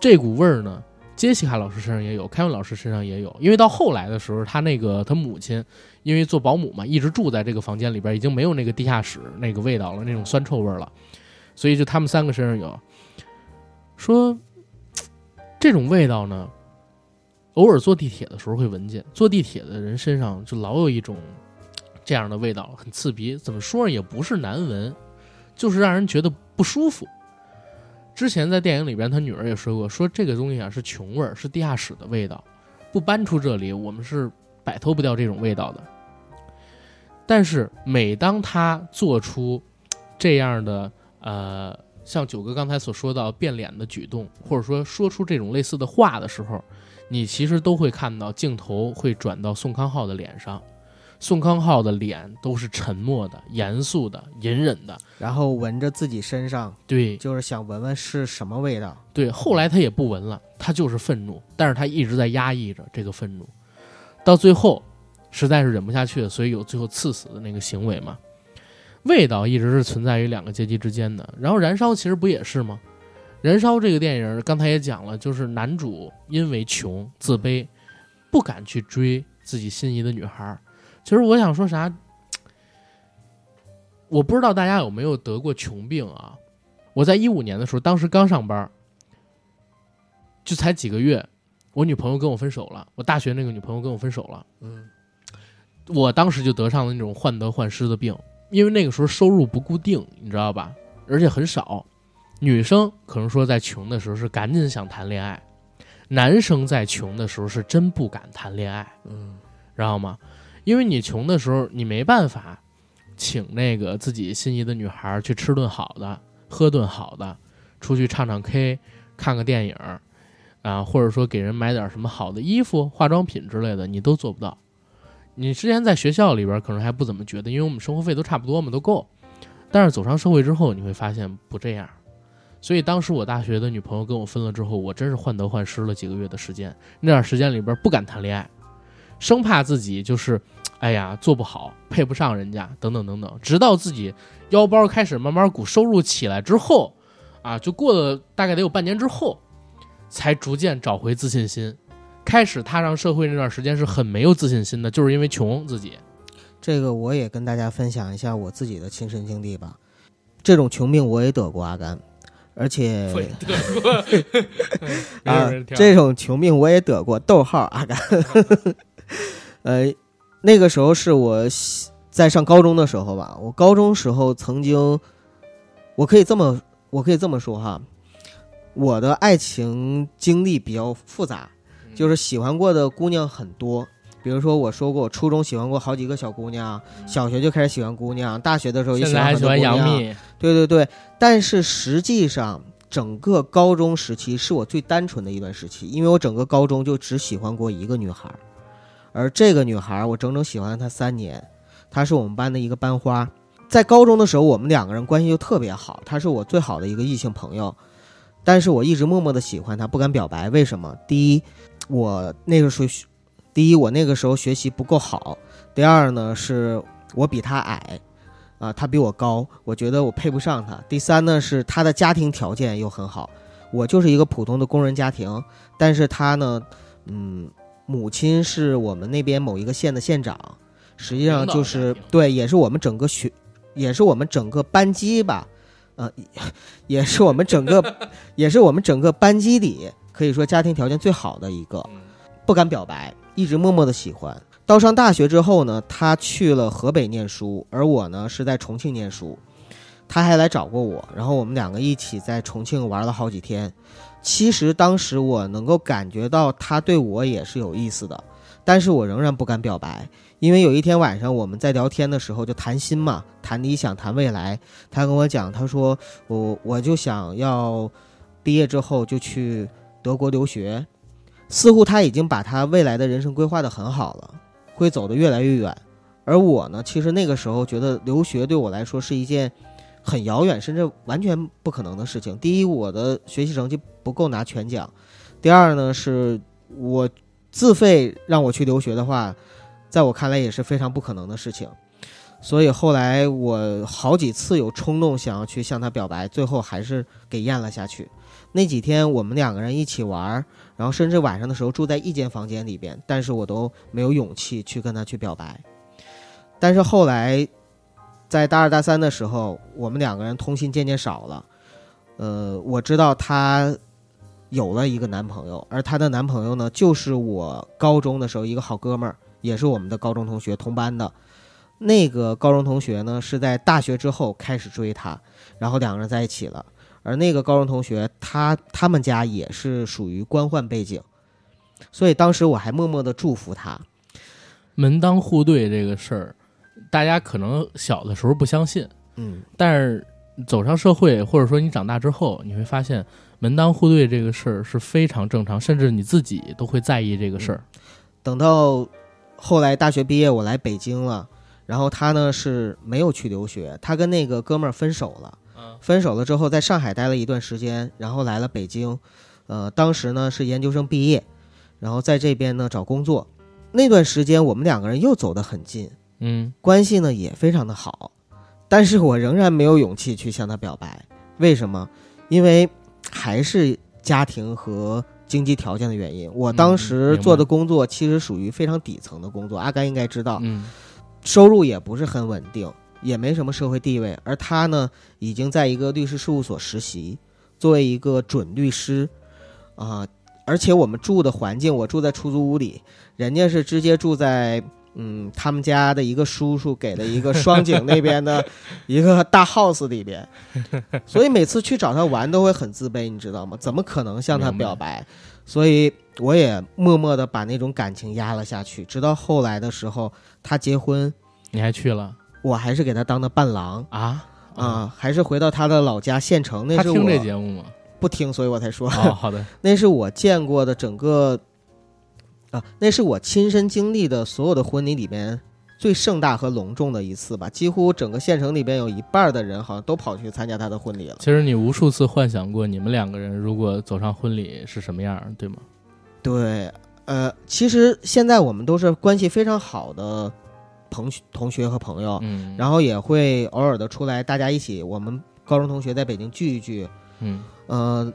这股味儿呢，杰西卡老师身上也有，凯文老师身上也有。因为到后来的时候，他那个他母亲因为做保姆嘛，一直住在这个房间里边，已经没有那个地下室那个味道了，那种酸臭味了。所以就他们三个身上有。说这种味道呢。”偶尔坐地铁的时候会闻见，坐地铁的人身上就老有一种这样的味道，很刺鼻。怎么说？也不是难闻，就是让人觉得不舒服。之前在电影里边，他女儿也说过，说这个东西啊是穷味儿，是地下室的味道，不搬出这里，我们是摆脱不掉这种味道的。但是每当他做出这样的呃，像九哥刚才所说到变脸的举动，或者说说出这种类似的话的时候，你其实都会看到镜头会转到宋康昊的脸上，宋康昊的脸都是沉默的、严肃的、隐忍的，然后闻着自己身上，对，就是想闻闻是什么味道。对，后来他也不闻了，他就是愤怒，但是他一直在压抑着这个愤怒，到最后实在是忍不下去了，所以有最后刺死的那个行为嘛。味道一直是存在于两个阶级之间的，然后燃烧其实不也是吗？燃烧这个电影刚才也讲了，就是男主因为穷自卑，不敢去追自己心仪的女孩。其实我想说啥，我不知道大家有没有得过穷病啊？我在一五年的时候，当时刚上班，就才几个月，我女朋友跟我分手了，我大学那个女朋友跟我分手了。嗯，我当时就得上了那种患得患失的病，因为那个时候收入不固定，你知道吧？而且很少。女生可能说在穷的时候是赶紧想谈恋爱，男生在穷的时候是真不敢谈恋爱，嗯，知道吗？因为你穷的时候你没办法请那个自己心仪的女孩去吃顿好的、喝顿好的，出去唱唱 K、看个电影，啊，或者说给人买点什么好的衣服、化妆品之类的，你都做不到。你之前在学校里边可能还不怎么觉得，因为我们生活费都差不多嘛，都够。但是走上社会之后，你会发现不这样。所以当时我大学的女朋友跟我分了之后，我真是患得患失了几个月的时间。那段时间里边不敢谈恋爱，生怕自己就是，哎呀做不好，配不上人家，等等等等。直到自己腰包开始慢慢鼓，收入起来之后，啊，就过了大概得有半年之后，才逐渐找回自信心。开始踏上社会那段时间是很没有自信心的，就是因为穷自己。这个我也跟大家分享一下我自己的亲身经历吧。这种穷病我也得过，阿甘。而且 啊，这种穷病我也得过。逗号阿甘，呃，那个时候是我在上高中的时候吧。我高中时候曾经，我可以这么，我可以这么说哈，我的爱情经历比较复杂，就是喜欢过的姑娘很多。比如说，我说过，我初中喜欢过好几个小姑娘，小学就开始喜欢姑娘，大学的时候也喜欢很多姑娘。对对对，但是实际上，整个高中时期是我最单纯的一段时期，因为我整个高中就只喜欢过一个女孩，而这个女孩我整整喜欢了她三年，她是我们班的一个班花。在高中的时候，我们两个人关系就特别好，她是我最好的一个异性朋友，但是我一直默默的喜欢她，不敢表白。为什么？第一，我那个时候。第一，我那个时候学习不够好；第二呢，是我比她矮，啊，她比我高，我觉得我配不上她；第三呢，是她的家庭条件又很好，我就是一个普通的工人家庭，但是她呢，嗯，母亲是我们那边某一个县的县长，实际上就是对，也是我们整个学，也是我们整个班级吧，呃，也是我们整个，也是我们整个班级里可以说家庭条件最好的一个，不敢表白。一直默默的喜欢，到上大学之后呢，他去了河北念书，而我呢是在重庆念书。他还来找过我，然后我们两个一起在重庆玩了好几天。其实当时我能够感觉到他对我也是有意思的，但是我仍然不敢表白，因为有一天晚上我们在聊天的时候就谈心嘛，谈理想，谈未来。他跟我讲，他说我我就想要毕业之后就去德国留学。似乎他已经把他未来的人生规划的很好了，会走得越来越远。而我呢，其实那个时候觉得留学对我来说是一件很遥远，甚至完全不可能的事情。第一，我的学习成绩不够拿全奖；第二呢，是我自费让我去留学的话，在我看来也是非常不可能的事情。所以后来我好几次有冲动想要去向他表白，最后还是给咽了下去。那几天我们两个人一起玩，然后甚至晚上的时候住在一间房间里边，但是我都没有勇气去跟他去表白。但是后来，在大二大三的时候，我们两个人通信渐渐少了。呃，我知道她有了一个男朋友，而她的男朋友呢，就是我高中的时候一个好哥们儿，也是我们的高中同学，同班的。那个高中同学呢，是在大学之后开始追她，然后两个人在一起了。而那个高中同学，他他们家也是属于官宦背景，所以当时我还默默的祝福他。门当户对这个事儿，大家可能小的时候不相信，嗯，但是走上社会，或者说你长大之后，你会发现门当户对这个事儿是非常正常，甚至你自己都会在意这个事儿。等到后来大学毕业，我来北京了，然后他呢是没有去留学，他跟那个哥们儿分手了。分手了之后，在上海待了一段时间，然后来了北京，呃，当时呢是研究生毕业，然后在这边呢找工作。那段时间我们两个人又走得很近，嗯，关系呢也非常的好，但是我仍然没有勇气去向他表白。为什么？因为还是家庭和经济条件的原因。我当时做的工作其实属于非常底层的工作，阿甘应该知道，嗯，收入也不是很稳定。也没什么社会地位，而他呢，已经在一个律师事务所实习，作为一个准律师，啊，而且我们住的环境，我住在出租屋里，人家是直接住在，嗯，他们家的一个叔叔给了一个双井那边的 一个大 house 里边，所以每次去找他玩都会很自卑，你知道吗？怎么可能向他表白？所以我也默默的把那种感情压了下去，直到后来的时候，他结婚，你还去了。我还是给他当的伴郎啊啊，还是回到他的老家县城。那是我听这节目吗？不听，所以我才说。好的，那是我见过的整个啊，那是我亲身经历的所有的婚礼里面最盛大和隆重的一次吧。几乎整个县城里边有一半的人好像都跑去参加他的婚礼了。其实你无数次幻想过你们两个人如果走上婚礼是什么样，对吗？对，呃，其实现在我们都是关系非常好的。朋、同学和朋友，嗯，然后也会偶尔的出来，大家一起。我们高中同学在北京聚一聚，嗯，呃，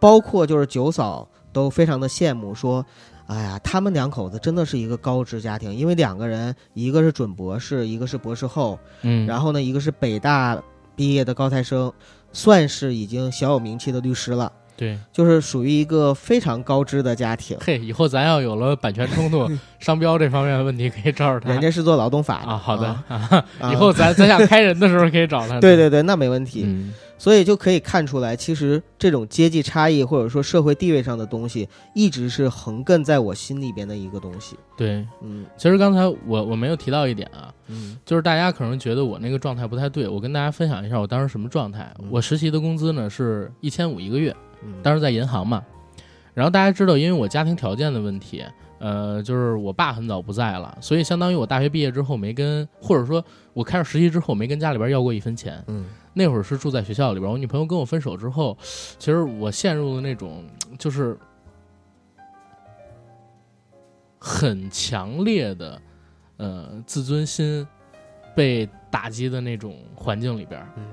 包括就是九嫂都非常的羡慕，说，哎呀，他们两口子真的是一个高知家庭，因为两个人，一个是准博士，一个是博士后，嗯，然后呢，一个是北大毕业的高材生，算是已经小有名气的律师了。对，就是属于一个非常高知的家庭。嘿，以后咱要有了版权冲突、商标这方面的问题，可以找找他。人家是做劳动法的啊。好的啊，以后咱咱想开人的时候可以找他。对 对对，那没问题。嗯，所以就可以看出来，其实这种阶级差异或者说社会地位上的东西，一直是横亘在我心里边的一个东西。对，嗯，其实刚才我我没有提到一点啊，嗯，就是大家可能觉得我那个状态不太对，我跟大家分享一下我当时什么状态。我实习的工资呢是一千五一个月。当时在银行嘛，然后大家知道，因为我家庭条件的问题，呃，就是我爸很早不在了，所以相当于我大学毕业之后没跟，或者说我开始实习之后没跟家里边要过一分钱。嗯，那会儿是住在学校里边，我女朋友跟我分手之后，其实我陷入了那种就是很强烈的呃自尊心被打击的那种环境里边。嗯，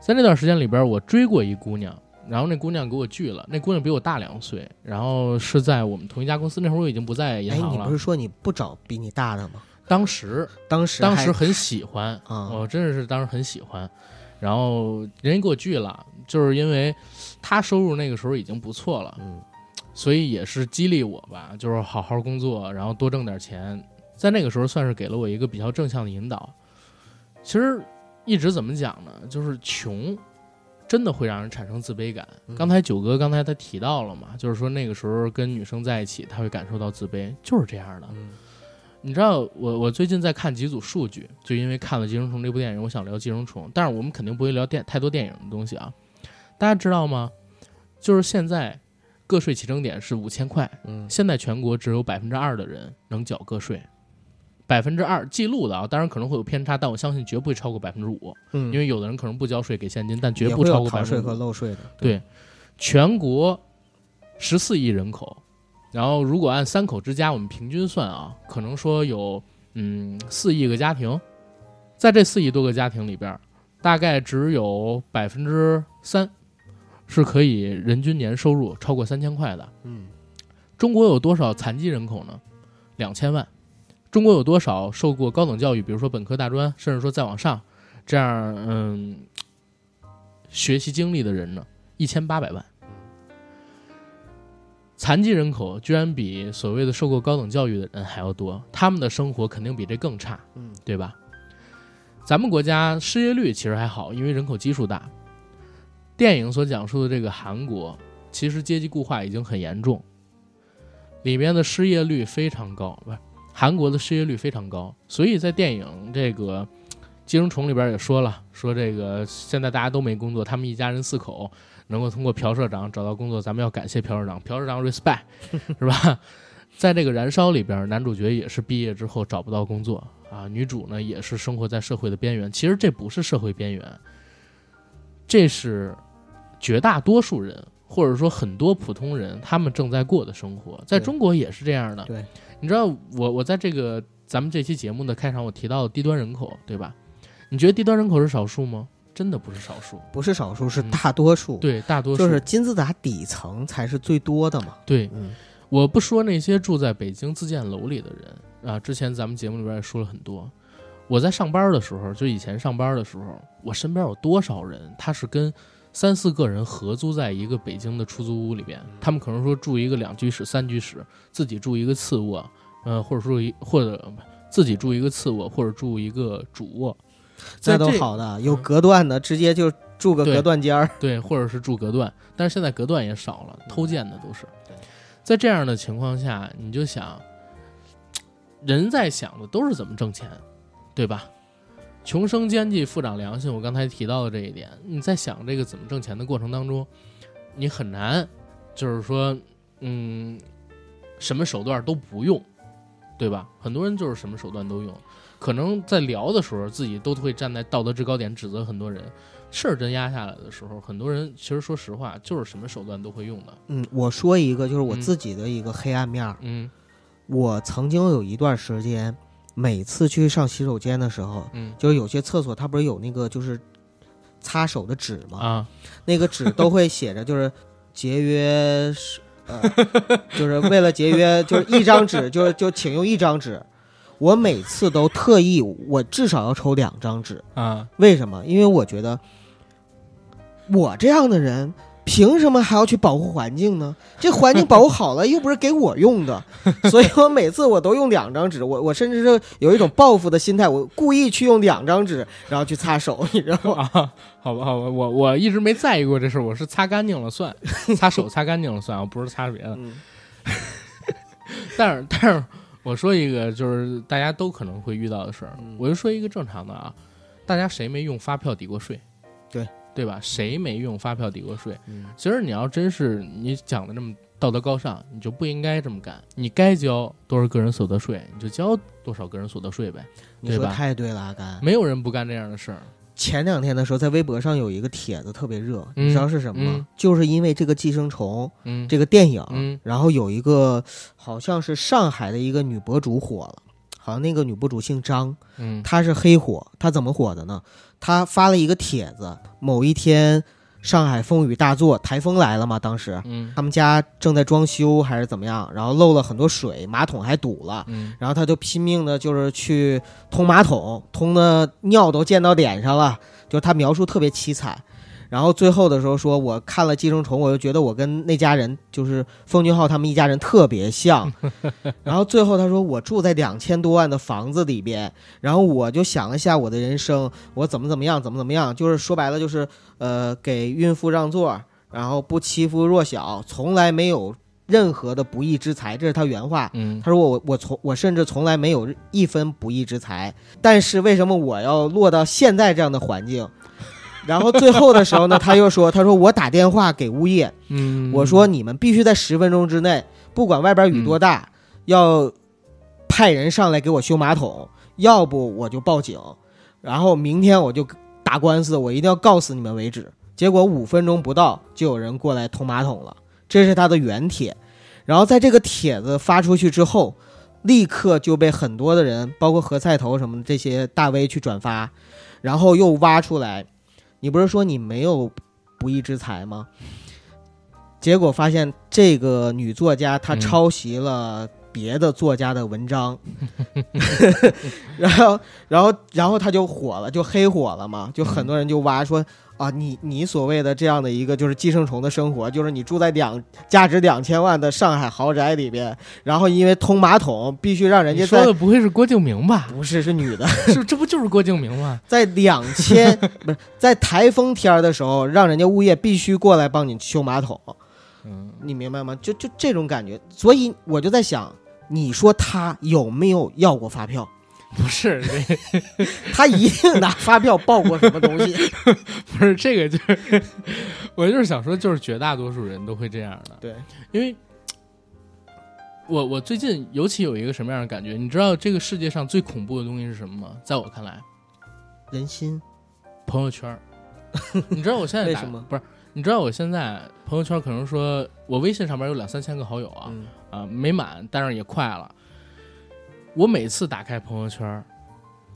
在那段时间里边，我追过一姑娘。然后那姑娘给我拒了，那姑娘比我大两岁，然后是在我们同一家公司，那会儿我已经不在银行了。哎，你不是说你不找比你大的吗？当时，当时，当时很喜欢啊，我真的是当时很喜欢。然后人家给我拒了，就是因为他收入那个时候已经不错了，嗯，所以也是激励我吧，就是好好工作，然后多挣点钱，在那个时候算是给了我一个比较正向的引导。其实一直怎么讲呢？就是穷。真的会让人产生自卑感。刚才九哥刚才他提到了嘛，就是说那个时候跟女生在一起，他会感受到自卑，就是这样的。你知道，我我最近在看几组数据，就因为看了《寄生虫》这部电影，我想聊《寄生虫》，但是我们肯定不会聊电太多电影的东西啊。大家知道吗？就是现在个税起征点是五千块，嗯，现在全国只有百分之二的人能缴个税。百分之二记录的啊，当然可能会有偏差，但我相信绝不会超过百分之五。嗯，因为有的人可能不交税给现金，但绝不超过百分之税和漏税的。对，全国十四亿人口，然后如果按三口之家，我们平均算啊，可能说有嗯四亿个家庭，在这四亿多个家庭里边，大概只有百分之三是可以人均年收入超过三千块的。嗯中国有多少残疾人口呢？两千万。中国有多少受过高等教育，比如说本科、大专，甚至说再往上，这样嗯学习经历的人呢？一千八百万。残疾人口居然比所谓的受过高等教育的人还要多，他们的生活肯定比这更差，嗯对吧？咱们国家失业率其实还好，因为人口基数大。电影所讲述的这个韩国，其实阶级固化已经很严重，里面的失业率非常高，不是韩国的失业率非常高，所以在电影这个《寄生虫》里边也说了，说这个现在大家都没工作，他们一家人四口能够通过朴社长找到工作，咱们要感谢朴社长，朴社长 respect 是吧？在这个《燃烧》里边，男主角也是毕业之后找不到工作啊，女主呢也是生活在社会的边缘。其实这不是社会边缘，这是绝大多数人或者说很多普通人他们正在过的生活，在中国也是这样的。对，你知道我我在这个咱们这期节目的开场，我提到了低端人口，对吧？你觉得低端人口是少数吗？真的不是少数，不是少数，是嗯大多数。，对，大多数就是金字塔底层才是最多的嘛。对。嗯我不说那些住在北京自建楼里的人啊，之前咱们节目里边也说了很多。我在上班的时候，就以前上班的时候，我身边有多少人，他是跟三四个人合租在一个北京的出租屋里边，他们可能说住一个两居室、三居室，自己住一个次卧，呃，或者说一或者自己住一个次卧，或者住一个主卧，在那都好的，有隔断的，直接就住个隔断间儿。对，或者是住隔断，但是现在隔断也少了，偷建的都是。在这样的情况下，你就想，人在想的都是怎么挣钱，对吧？穷生奸计，富长良心。我刚才提到的这一点，你在想这个怎么挣钱的过程当中，你很难，就是说，嗯，什么手段都不用，对吧？很多人就是什么手段都用，可能在聊的时候，自己都会站在道德制高点指责很多人。事儿真压下来的时候，很多人其实说实话，就是什么手段都会用的。嗯，我说一个，就是我嗯自己的一个黑暗面儿。嗯我曾经有一段时间，每次去上洗手间的时候，嗯就是有些厕所它不是有那个就是擦手的纸吗？啊那个纸都会写着就是 节约，呃，就是为了节约，就是一张纸，就是就请用一张纸。我每次都特意，我至少要抽两张纸。啊为什么？因为我觉得我这样的人，凭什么还要去保护环境呢？这环境保护好了，又不是给我用的，所以我每次我都用两张纸。我我甚至是有一种报复的心态，我故意去用两张纸，然后去擦手，你知道吗？啊！好吧好吧，我我一直没在意过这事儿，我是擦干净了算，擦手擦干净了算，我不是擦别的。嗯但是但是我说一个，就是大家都可能会遇到的事儿，嗯我就说一个正常的啊，大家谁没用发票抵过税？对对吧？谁没用发票抵过税？嗯其实你要真是你讲的这么道德高尚，你就不应该这么干。你该交多少个人所得税，你就交多少个人所得税呗。你说对吧太对了，阿甘。没有人不干这样的事儿。前两天的时候，在微博上有一个帖子特别热，嗯你知道是什么吗？嗯就是因为这个《寄生虫》嗯，这个电影，嗯然后有一个好像是上海的一个女博主火了，好像那个女博主姓张，嗯她是黑火，她怎么火的呢？她发了一个帖子，某一天上海风雨大作，台风来了嘛，当时嗯他们家正在装修还是怎么样，然后漏了很多水，马桶还堵了。嗯然后他就拼命的，就是去通马桶，通的尿都溅到脸上了，就他描述特别凄惨。然后最后的时候说，我看了《寄生虫》，我就觉得我跟那家人，就是奉俊昊他们一家人特别像。然后最后他说，我住在两千多万的房子里边，然后我就想了下我的人生，我怎么怎么样，怎么怎么样，就是说白了就是，呃，给孕妇让座，然后不欺负弱小，从来没有任何的不义之财，这是他原话。嗯他说我我从我甚至从来没有一分不义之财，但是为什么我要落到现在这样的环境？然后最后的时候呢，他又说，他说我打电话给物业，嗯，我说你们必须在十分钟之内，不管外边雨多大，要派人上来给我修马桶，要不我就报警，然后明天我就打官司，我一定要告死你们为止。结果五分钟不到就有人过来通马桶了，这是他的原帖。然后在这个帖子发出去之后，立刻就被很多的人，包括何菜头什么的这些大 V 去转发，然后又挖出来。你不是说你没有不义之财吗？结果发现这个女作家她嗯抄袭了别的作家的文章，然后，然后，然后他就火了，就黑火了嘛，就很多人就挖说啊，你你所谓的这样的一个就是寄生虫的生活，就是你住在两价值两千万的上海豪宅里边，然后因为通马桶必须让人家说的不会是郭敬明吧？不是是女的，是，这不就是郭敬明吗？在两千不是在台风天儿的时候，让人家物业必须过来帮你修马桶，嗯，你明白吗？就就这种感觉，所以我就在想，你说他有没有要过发票？不是，他一定拿发票报过什么东西。不是这个，就是我就是想说，就是绝大多数人都会这样的。对，因为我我最近尤其有一个什么样的感觉？你知道这个世界上最恐怖的东西是什么吗？在我看来，人心朋友圈。你知道我现在打为什么不是？你知道我现在朋友圈可能说我微信上面有两三千个好友啊，嗯啊，没满，但是也快了。我每次打开朋友圈，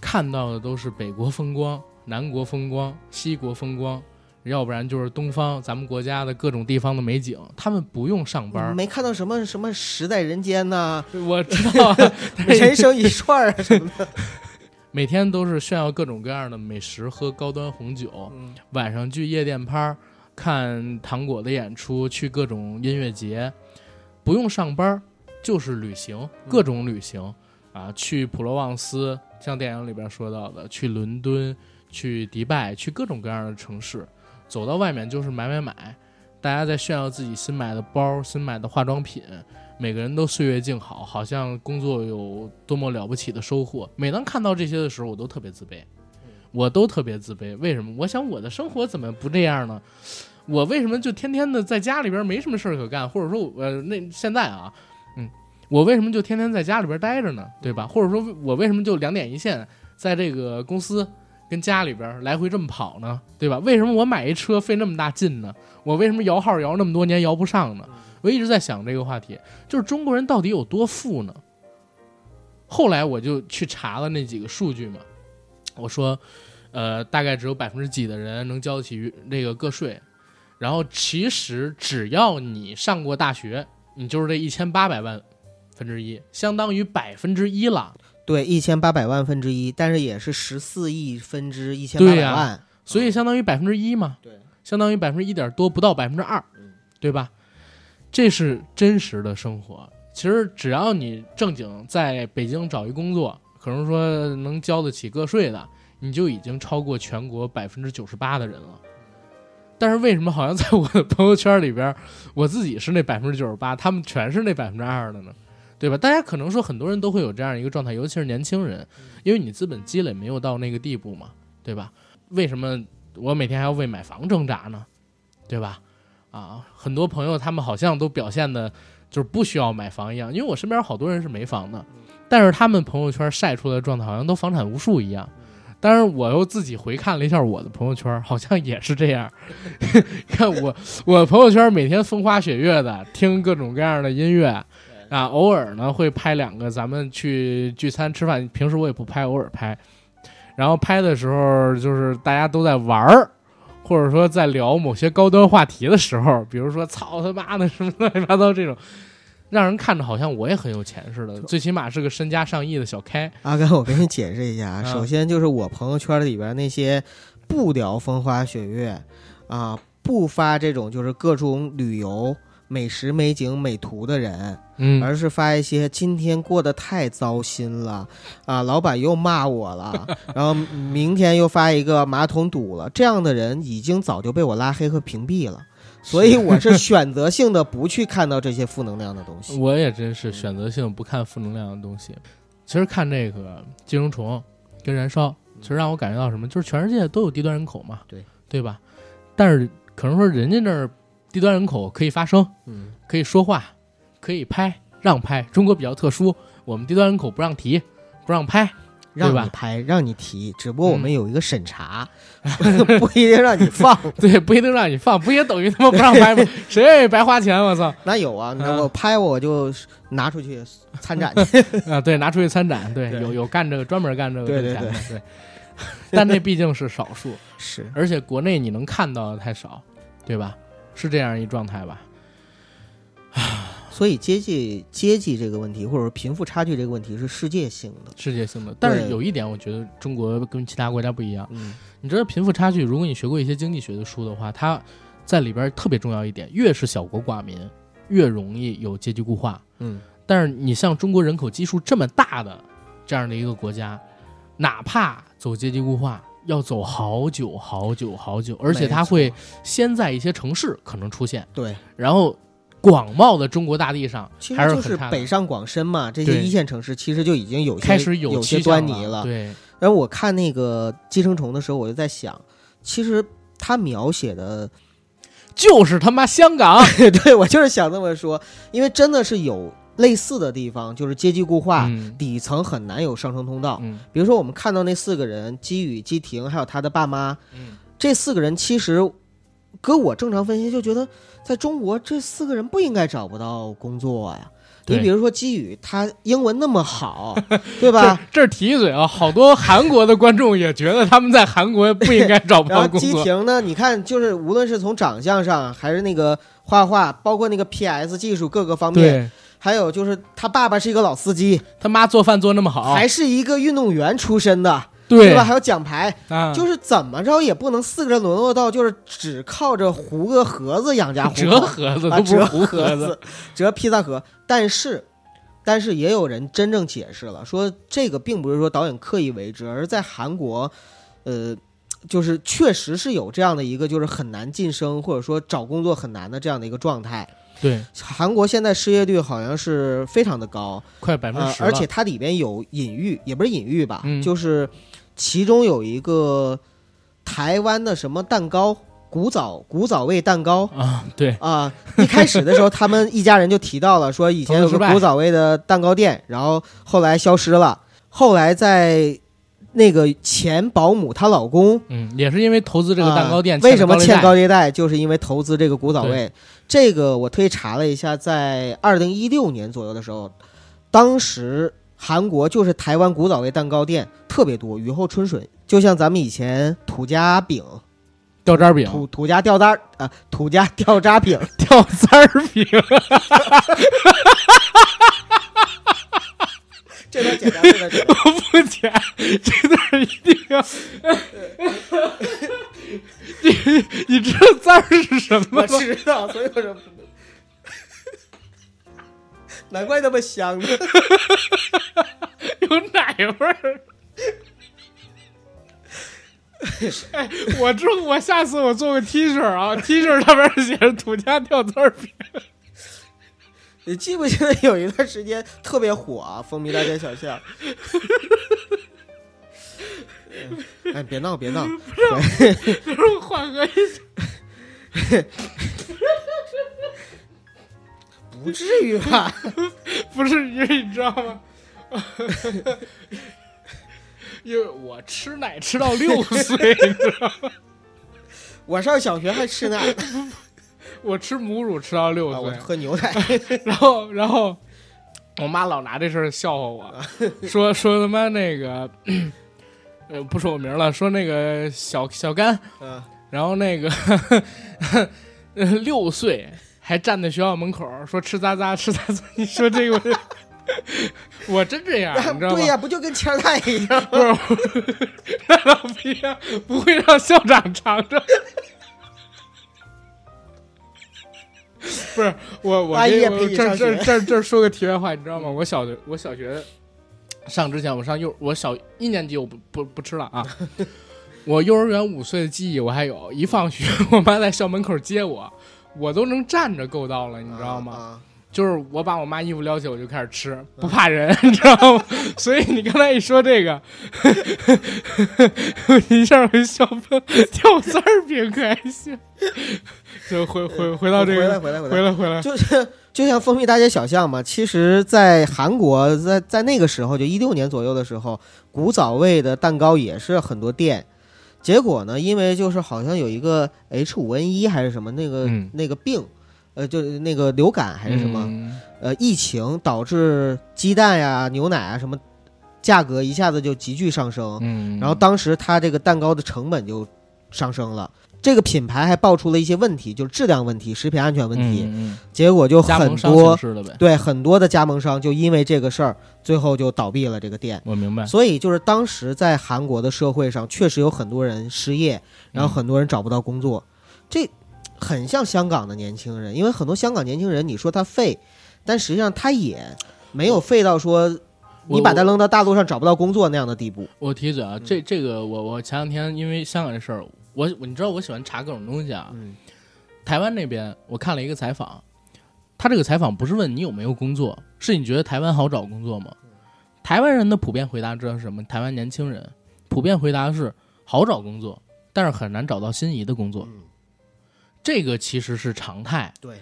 看到的都是北国风光、南国风光、西国风光，要不然就是东方咱们国家的各种地方的美景。他们不用上班，没看到什么什么时代人间呐、我知道 啊，人生一串儿啊什么的。每天都是炫耀各种各样的美食，喝高端红酒，嗯晚上去夜店趴看糖果的演出，去各种音乐节，不用上班就是旅行，各种旅行、啊，去普罗旺斯，像电影里边说到的，去伦敦，去迪拜，去各种各样的城市，走到外面就是买买买，大家在炫耀自己新买的包、新买的化妆品。每个人都岁月静好，好像工作有多么了不起的收获。每当看到这些的时候，我都特别自卑，我都特别自卑。为什么？我想我的生活怎么不这样呢？我为什么就天天的在家里边没什么事儿可干？或者说我，呃，那现在啊，嗯，我为什么就天天在家里边待着呢？对吧？或者说我为什么就两点一线，在这个公司跟家里边来回这么跑呢？对吧？为什么我买一车费那么大劲呢？我为什么摇号摇那么多年摇不上呢？我一直在想这个话题，就是中国人到底有多富呢？后来我就去查了那几个数据嘛，我说，呃，大概只有百分之几的人能交得起这个个税，然后其实只要你上过大学，你就是这一千八百万分之一，相当于百分之一了。对，一千八百万分之一，但是也是十四亿分之一千八百万。所以相当于百分之一嘛，对，相当于百分之一点多，不到百分之二嗯，对吧？这是真实的生活。其实只要你正经在北京找一工作，可能说能交得起个税的，你就已经超过全国百分之九十八的人了。但是为什么好像在我的朋友圈里边，我自己是那百分之九十八，他们全是那百分之二的呢？对吧？大家可能说很多人都会有这样一个状态，尤其是年轻人，因为你资本积累没有到那个地步嘛，对吧？为什么我每天还要为买房挣扎呢？对吧？啊，很多朋友他们好像都表现的就是不需要买房一样，因为我身边好多人是没房的，但是他们朋友圈晒出来的状态好像都房产无数一样。但是我又自己回看了一下我的朋友圈，好像也是这样。看我，我朋友圈每天风花雪月的，听各种各样的音乐，啊，偶尔呢会拍两个咱们去聚餐吃饭，平时我也不拍，偶尔拍。然后拍的时候就是大家都在玩儿，或者说在聊某些高端话题的时候，比如说“操他妈的”什么乱七八糟这种，让人看着好像我也很有钱似的，最起码是个身家上亿的小开。阿甘，我给你解释一下首先就是我朋友圈里边那些不聊风花雪月啊，不发这种就是各种旅游、美食、美景、美图的人，嗯，而是发一些今天过得太糟心了啊，老板又骂我了，然后明天又发一个马桶堵了，这样的人已经早就被我拉黑和屏蔽了。所以我是选择性的不去看到这些负能量的东西。我也真是选择性不看负能量的东西。其实看这个寄生虫跟燃烧，其实让我感觉到什么，就是全世界都有低端人口嘛，对对吧？但是可能说人家那儿低端人口可以发声，嗯，可以说话，可以拍，让拍。中国比较特殊，我们低端人口不让提，不让拍，让你拍，让你提，只不过我们嗯有一个审查，不一定让你放。对，不一定让你放，不也等于他妈不让拍吗？谁愿意白花钱？我操！那有啊，那嗯我拍我就拿出去参展去。啊，对，拿出去参展，对，对有有干这个专门干这个挣钱的，对。但那毕竟是少数，是，而且国内你能看到的太少，对吧？是这样一状态吧？所以阶级阶级这个问题，或者说贫富差距这个问题是世界性的。世界性的。但是有一点，我觉得中国跟其他国家不一样。嗯，你知道贫富差距，如果你学过一些经济学的书的话，它在里边特别重要一点，越是小国寡民，越容易有阶级固化。嗯，但是你像中国人口基数这么大的这样的一个国家，哪怕走阶级固化，要走好久好久好久，而且它会先在一些城市可能出现，对，然后广袤的中国大地上其实就是北上广深嘛，这些一线城市其实就已经有些开始有些端倪了。对，然后我看那个《寄生虫》的时候，我就在想，其实他描写的，就是他妈香港，对我就是想这么说，因为真的是有类似的地方，就是阶级固化，嗯。底层很难有上升通道。嗯。比如说我们看到那四个人，基宇、基婷还有他的爸妈，嗯。这四个人其实，搁我正常分析就觉得，在中国这四个人不应该找不到工作呀。你比如说基宇，他英文那么好，对吧？这提一嘴啊，好多韩国的观众也觉得他们在韩国不应该找不到工作。基婷呢，你看，就是无论是从长相上，还是那个画画，包括那个 PS 技术各个方面，还有就是他爸爸是一个老司机，他妈做饭做那么好，还是一个运动员出身的，对吧？还有奖牌，啊，就是怎么着也不能四个人沦落到就是只靠着糊个盒子养家糊折口，盒子啊，都不是折糊盒子，子，折披萨盒。但是，但是也有人真正解释了，说这个并不是说导演刻意为之，而是在韩国，呃，就是确实是有这样的一个就是很难晋升或者说找工作很难的这样的一个状态。对，韩国现在失业率好像是非常的高，快百分之，十呃而且它里边有隐喻，也不是隐喻吧，嗯就是其中有一个台湾的什么蛋糕，古早古早味蛋糕。啊，对，啊，一开始的时候，他们一家人就提到了说，以前有个古早味的蛋糕店，然后后来消失了。后来在那个前保姆她老公嗯，也是因为投资这个蛋糕店，啊为什么欠高利贷？高利贷，就是因为投资这个古早味。这个我特意查了一下，在二零一六年左右的时候，当时韩国就是台湾古早味蛋糕店特别多，雨后春笋，就像咱们以前土家饼、掉渣饼、土土家掉渣儿啊、土家掉渣饼，掉渣儿饼，这段简单，这段简单。我不剪，这段一定要。你你知道字儿是什么吗我？知道，所以我说。难怪那么香呢。有奶味儿。哎，我之后我下次我做个 T 恤啊，T 恤上面写着“土家掉饼你记不记得有一段时间特别火啊，风靡大街小巷。嗯 哎，别闹别闹，”，不是缓和一下。不至于吧？不是因为你知道吗？因为我吃奶吃到六岁，你知道吗？我上小学还吃奶呢，我吃母乳吃到六啊我岁，喝牛奶。然后然后我妈老拿这事儿笑话我，说说他妈那个，呃，不说我名了，说那个小小甘，嗯，然后那个呃六岁还站在学校门口说吃渣渣吃渣渣，你说这个我 我真这样，你知道吗？对呀，不就跟千代一样？不是，那倒不一样，不会让校长尝尝。不是我，我这这这这说个题外话，你知道吗？我小学我小学上之前，我上幼我小一年级我不不不吃了啊。我幼儿园五岁的记忆我还有，一放学 我妈在校门口接我，我都能站着够到了，你知道吗？啊？就是我把我妈衣服撩起，我就开始吃，不怕人，你知道吗？所以你刚才一说这个，我 一下会笑喷，掉字儿饼可还行。就回回回到这个，回来回来回来，回来回来，就是就像蜂蜜大街小巷嘛，其实，在韩国，在在那个时候，就一六年左右的时候，古早味的蛋糕也是很多店。结果呢，因为就是好像有一个 H 五 N 一还是什么那个、嗯。那个病，呃，就是那个流感还是什么，嗯。呃，疫情导致鸡蛋呀、牛奶啊什么价格一下子就急剧上升。嗯，然后当时它这个蛋糕的成本就上升了，这个品牌还爆出了一些问题，就是质量问题、食品安全问题，嗯嗯结果就很多对很多的加盟商就因为这个事儿，最后就倒闭了这个店。我明白。所以就是当时在韩国的社会上，确实有很多人失业，然后嗯很多人找不到工作，这很像香港的年轻人，因为很多香港年轻人，你说他废，但实际上他也没有废到说你把他扔到大陆上找不到工作那样的地步。我提嘴啊，这这个我我前两天因为香港这事儿，我我你知道我喜欢查各种东西啊。嗯台湾那边我看了一个采访，他这个采访不是问你有没有工作，是你觉得台湾好找工作吗？台湾人的普遍回答知道是什么？台湾年轻人普遍回答是好找工作，但是很难找到心仪的工作。嗯，这个其实是常态。对，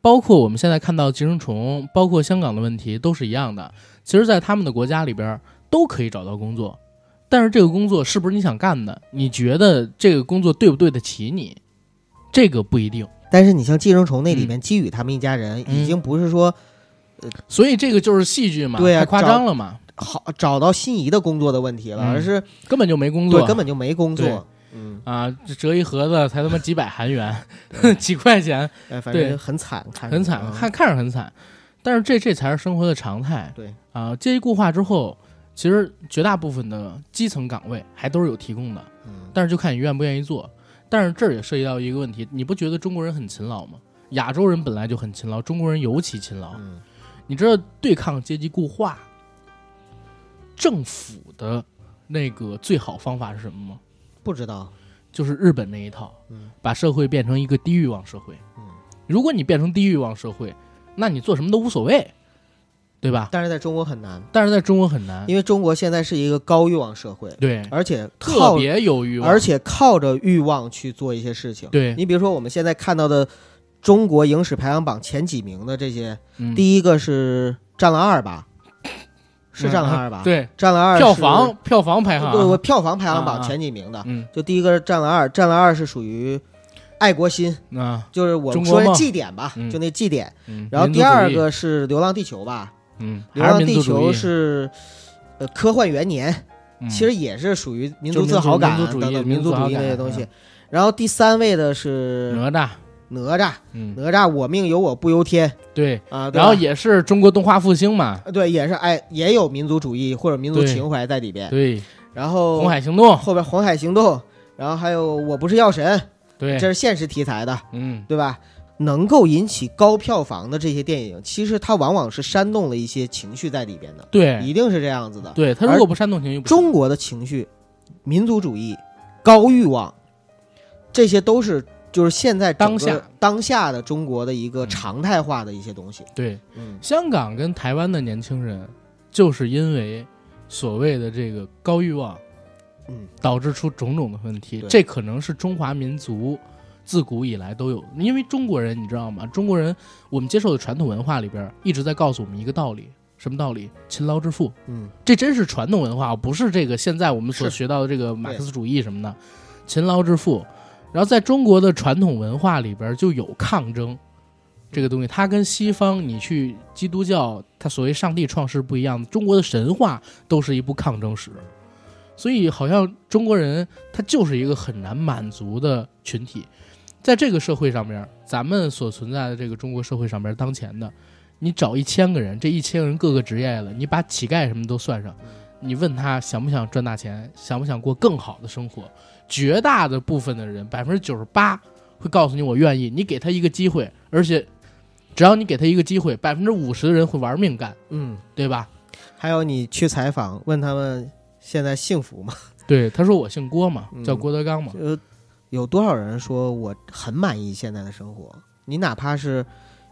包括我们现在看到寄生虫，包括香港的问题都是一样的。其实，在他们的国家里边都可以找到工作，但是这个工作是不是你想干的？你觉得这个工作对不对得起你？这个不一定。但是你像寄生虫那里嗯面基宇他们一家人，嗯已经不是说所以这个就是戏剧嘛，对啊太夸张了嘛，好找到心仪的工作的问题了，嗯而是根本就没工作，对根本就没工作。嗯，啊，这折一盒子才他妈几百韩元，几块钱，哎，反对正很惨，看很惨，嗯看看着很惨。但是这这才是生活的常态。对啊，阶级固化之后，其实绝大部分的基层岗位还都是有提供的，嗯但是就看你愿不愿意做。但是这儿也涉及到一个问题，你不觉得中国人很勤劳吗？亚洲人本来就很勤劳，中国人尤其勤劳。嗯你知道对抗阶级固化，政府的那个最好方法是什么吗？不知道，就是日本那一套，嗯把社会变成一个低欲望社会。嗯，如果你变成低欲望社会，那你做什么都无所谓，对吧？但是在中国很难，但是在中国很难，因为中国现在是一个高欲望社会，对，而且特靠别有欲望，而且靠着欲望去做一些事情。对，你比如说我们现在看到的中国影史排行榜前几名的这些，嗯。第一个是《战狼二》吧？是《战狼二》吧？，《对，战狼二》票房票房排行，对我票房排行啊榜啊前几名的，嗯就第一个是《战狼二》，《战狼二》是属于爱国心，啊，就是我们说祭典吧，嗯。就那祭典。嗯，然后第二个是《流浪地球》吧，嗯，《流浪地球是呃科幻元年，嗯其实也是属于民族自豪感民族主义等等民族自豪民族主义那些东西嗯。然后第三位的是哪吒，哪吒，嗯，哪吒我命由我不由天对，啊，对然后也是中国动画复兴嘛，对，也是哎，也有民族主义或者民族情怀在里边。对，然后红海行动，后边红海行动，然后还有我不是药神，对这，是现实题材的，嗯，对吧？能够引起高票房的这些电影，其实它往往是煽动了一些情绪在里边的，对，一定是这样子的。对它如果不煽动情绪，中国的情绪、民族主义、高欲望，这些都是就是现在当下。当下的中国的一个嗯常态化的一些东西。对，嗯，香港跟台湾的年轻人，就是因为所谓的这个高欲望，嗯，导致出种种的问题。这可能是中华民族自古以来都有，因为中国人你知道吗？中国人我们接受的传统文化里边一直在告诉我们一个道理，什么道理？勤劳致富。嗯，这真是传统文化，不是这个现在我们所学到的这个马克思主义什么的，勤劳致富。然后在中国的传统文化里边就有抗争这个东西，它跟西方你去基督教，它所谓上帝创世不一样，中国的神话都是一部抗争史，所以好像中国人他就是一个很难满足的群体，在这个社会上面，咱们所存在的这个中国社会上面，当前的，你找一千个人，这一千个人各个职业了，你把乞丐什么都算上，你问他想不想赚大钱，想不想过更好的生活，绝大的部分的人，百分之九十八会告诉你我愿意，你给他一个机会，而且只要你给他一个机会，百分之五十的人会玩命干，嗯，对吧？还有你去采访问他们现在幸福吗？对，他说我姓郭嘛，嗯叫郭德纲嘛，呃，有多少人说我很满意现在的生活？你哪怕是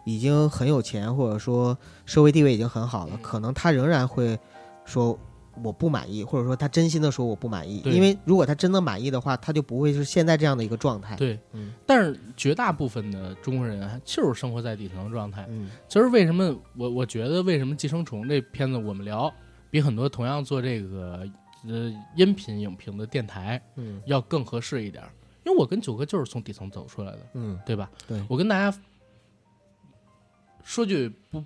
已经很有钱，或者说社会地位已经很好了，可能他仍然会说我不满意，或者说他真心的说我不满意。因为如果他真的满意的话，他就不会是现在这样的一个状态。对，嗯但是绝大部分的中国人啊就是生活在底层的状态。嗯其实为什么我我觉得为什么《寄生虫》这片子我们聊比很多同样做这个呃音频影评的电台嗯要更合适一点儿？因为我跟九哥就是从底层走出来的，嗯，对吧？对我跟大家说句不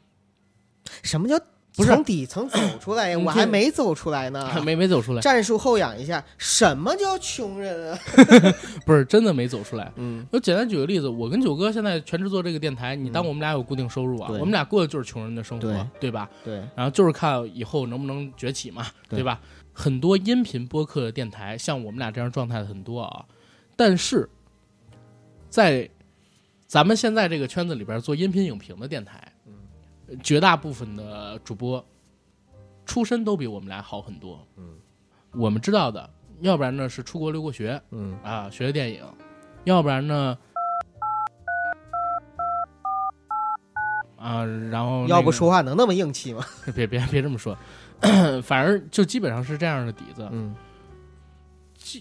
什么叫不是从底层走出来呀？我还没走出来呢。没没走出来，战术后仰一下，什么叫穷人啊？不是真的没走出来。嗯我简单举个例子，我跟九哥现在全职做这个电台，你当我们俩有固定收入啊，对我们俩过的就是穷人的生活，对对吧？对，然后就是看以后能不能崛起嘛，对对吧？很多音频播客的电台，像我们俩这样状态的很多啊，但是在咱们现在这个圈子里边做音频影评的电台，绝大部分的主播出身都比我们俩好很多。嗯，我们知道的，要不然呢是出国留过学嗯啊，学的电影，要不然呢。啊，然后、那个要不说话能那么硬气吗？别别别这么说，反正就基本上是这样的底子。嗯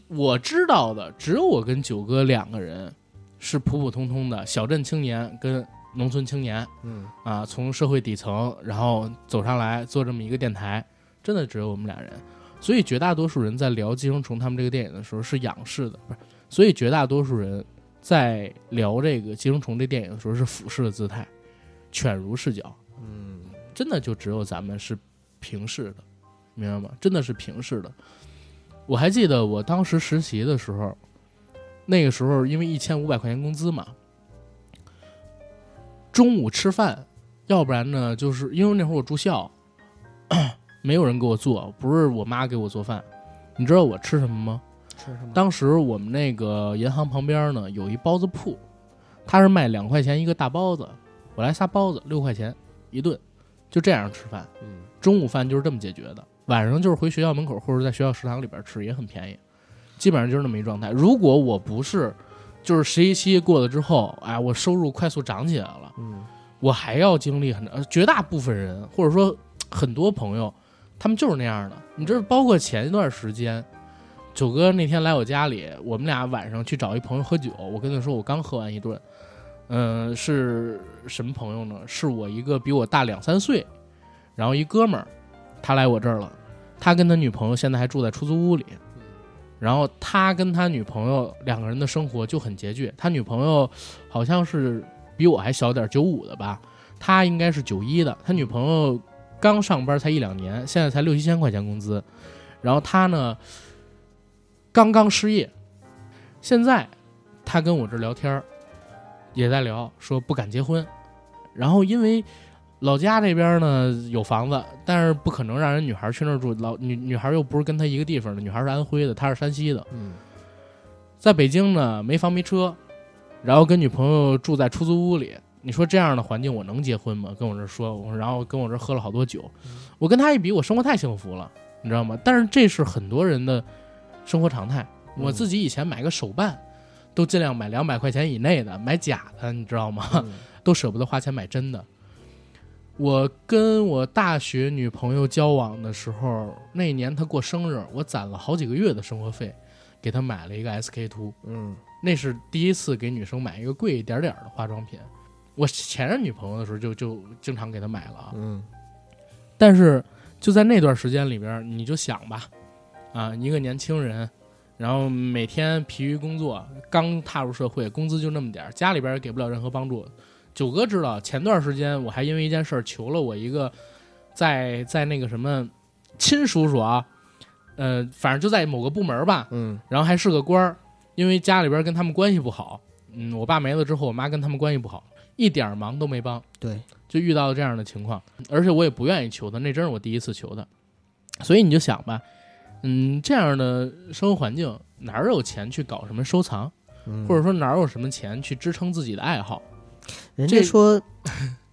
我知道的只有我跟九哥两个人是普普通通的小镇青年跟农村青年嗯啊，从社会底层然后走上来做这么一个电台，真的只有我们俩人。所以绝大多数人在聊《寄生虫》他们这个电影的时候是仰视的，不是？所以绝大多数人在聊这个《寄生虫》这电影的时候是俯视的姿态，犬儒视角。嗯真的就只有咱们是平视的，明白吗？真的是平视的。我还记得我当时实习的时候，那个时候因为一千五百块钱工资嘛，中午吃饭，要不然呢，就是因为那会儿我住校，没有人给我做，不是我妈给我做饭。你知道我吃什么吗？吃什么？当时我们那个银行旁边呢有一包子铺，他是卖两块钱一个大包子，我来仨包子六块钱一顿，就这样吃饭。嗯中午饭就是这么解决的，晚上就是回学校门口或者在学校食堂里边吃，也很便宜，基本上就是那么一状态。如果我不是就是实习期过了之后，哎，我收入快速涨起来了，嗯我还要经历很呃绝大部分人或者说很多朋友，他们就是那样的。你这包括前一段时间，九哥那天来我家里，我们俩晚上去找一朋友喝酒，我跟他说我刚喝完一顿，嗯、是什么朋友呢？是我一个比我大两三岁，然后一哥们儿，他来我这儿了，他跟他女朋友现在还住在出租屋里。然后他跟他女朋友两个人的生活就很拮据，他女朋友好像是比我还小点，九五的吧，他应该是九一的。他女朋友刚上班才一两年，现在才六七千块钱工资。然后他呢，刚刚失业，现在他跟我这儿聊天儿也在聊，说不敢结婚。然后因为老家这边呢有房子，但是不可能让人女孩去那儿住。老女女孩又不是跟他一个地方的，女孩是安徽的，他是山西的。嗯在北京呢，没房没车，然后跟女朋友住在出租屋里。你说这样的环境我能结婚吗？跟我这说，我然后跟我这喝了好多酒，我跟他一比，我生活太幸福了，你知道吗？但是这是很多人的生活常态。我自己以前买个手办，都尽量买两百块钱以内的，买假的，你知道吗？嗯 都舍不得花钱买真的。我跟我大学女朋友交往的时候，那年她过生日，我攒了好几个月的生活费，给她买了一个 SK two。嗯那是第一次给女生买一个贵一点点的化妆品。我前任女朋友的时候就就经常给她买了啊，嗯但是就在那段时间里边，你就想吧，啊，一个年轻人，然后每天疲于工作，刚踏入社会，工资就那么点儿，家里边也给不了任何帮助。九哥知道，前段时间我还因为一件事儿求了我一个在在那个什么亲叔叔啊，呃，反正就在某个部门吧，嗯。然后还是个官儿，因为家里边跟他们关系不好，嗯，我爸没了之后，我妈跟他们关系不好，一点儿忙都没帮，对，就遇到了这样的情况，而且我也不愿意求他，那真是我第一次求他，所以你就想吧，嗯，这样的生活环境哪儿有钱去搞什么收藏，嗯。或者说哪儿有什么钱去支撑自己的爱好？这人家说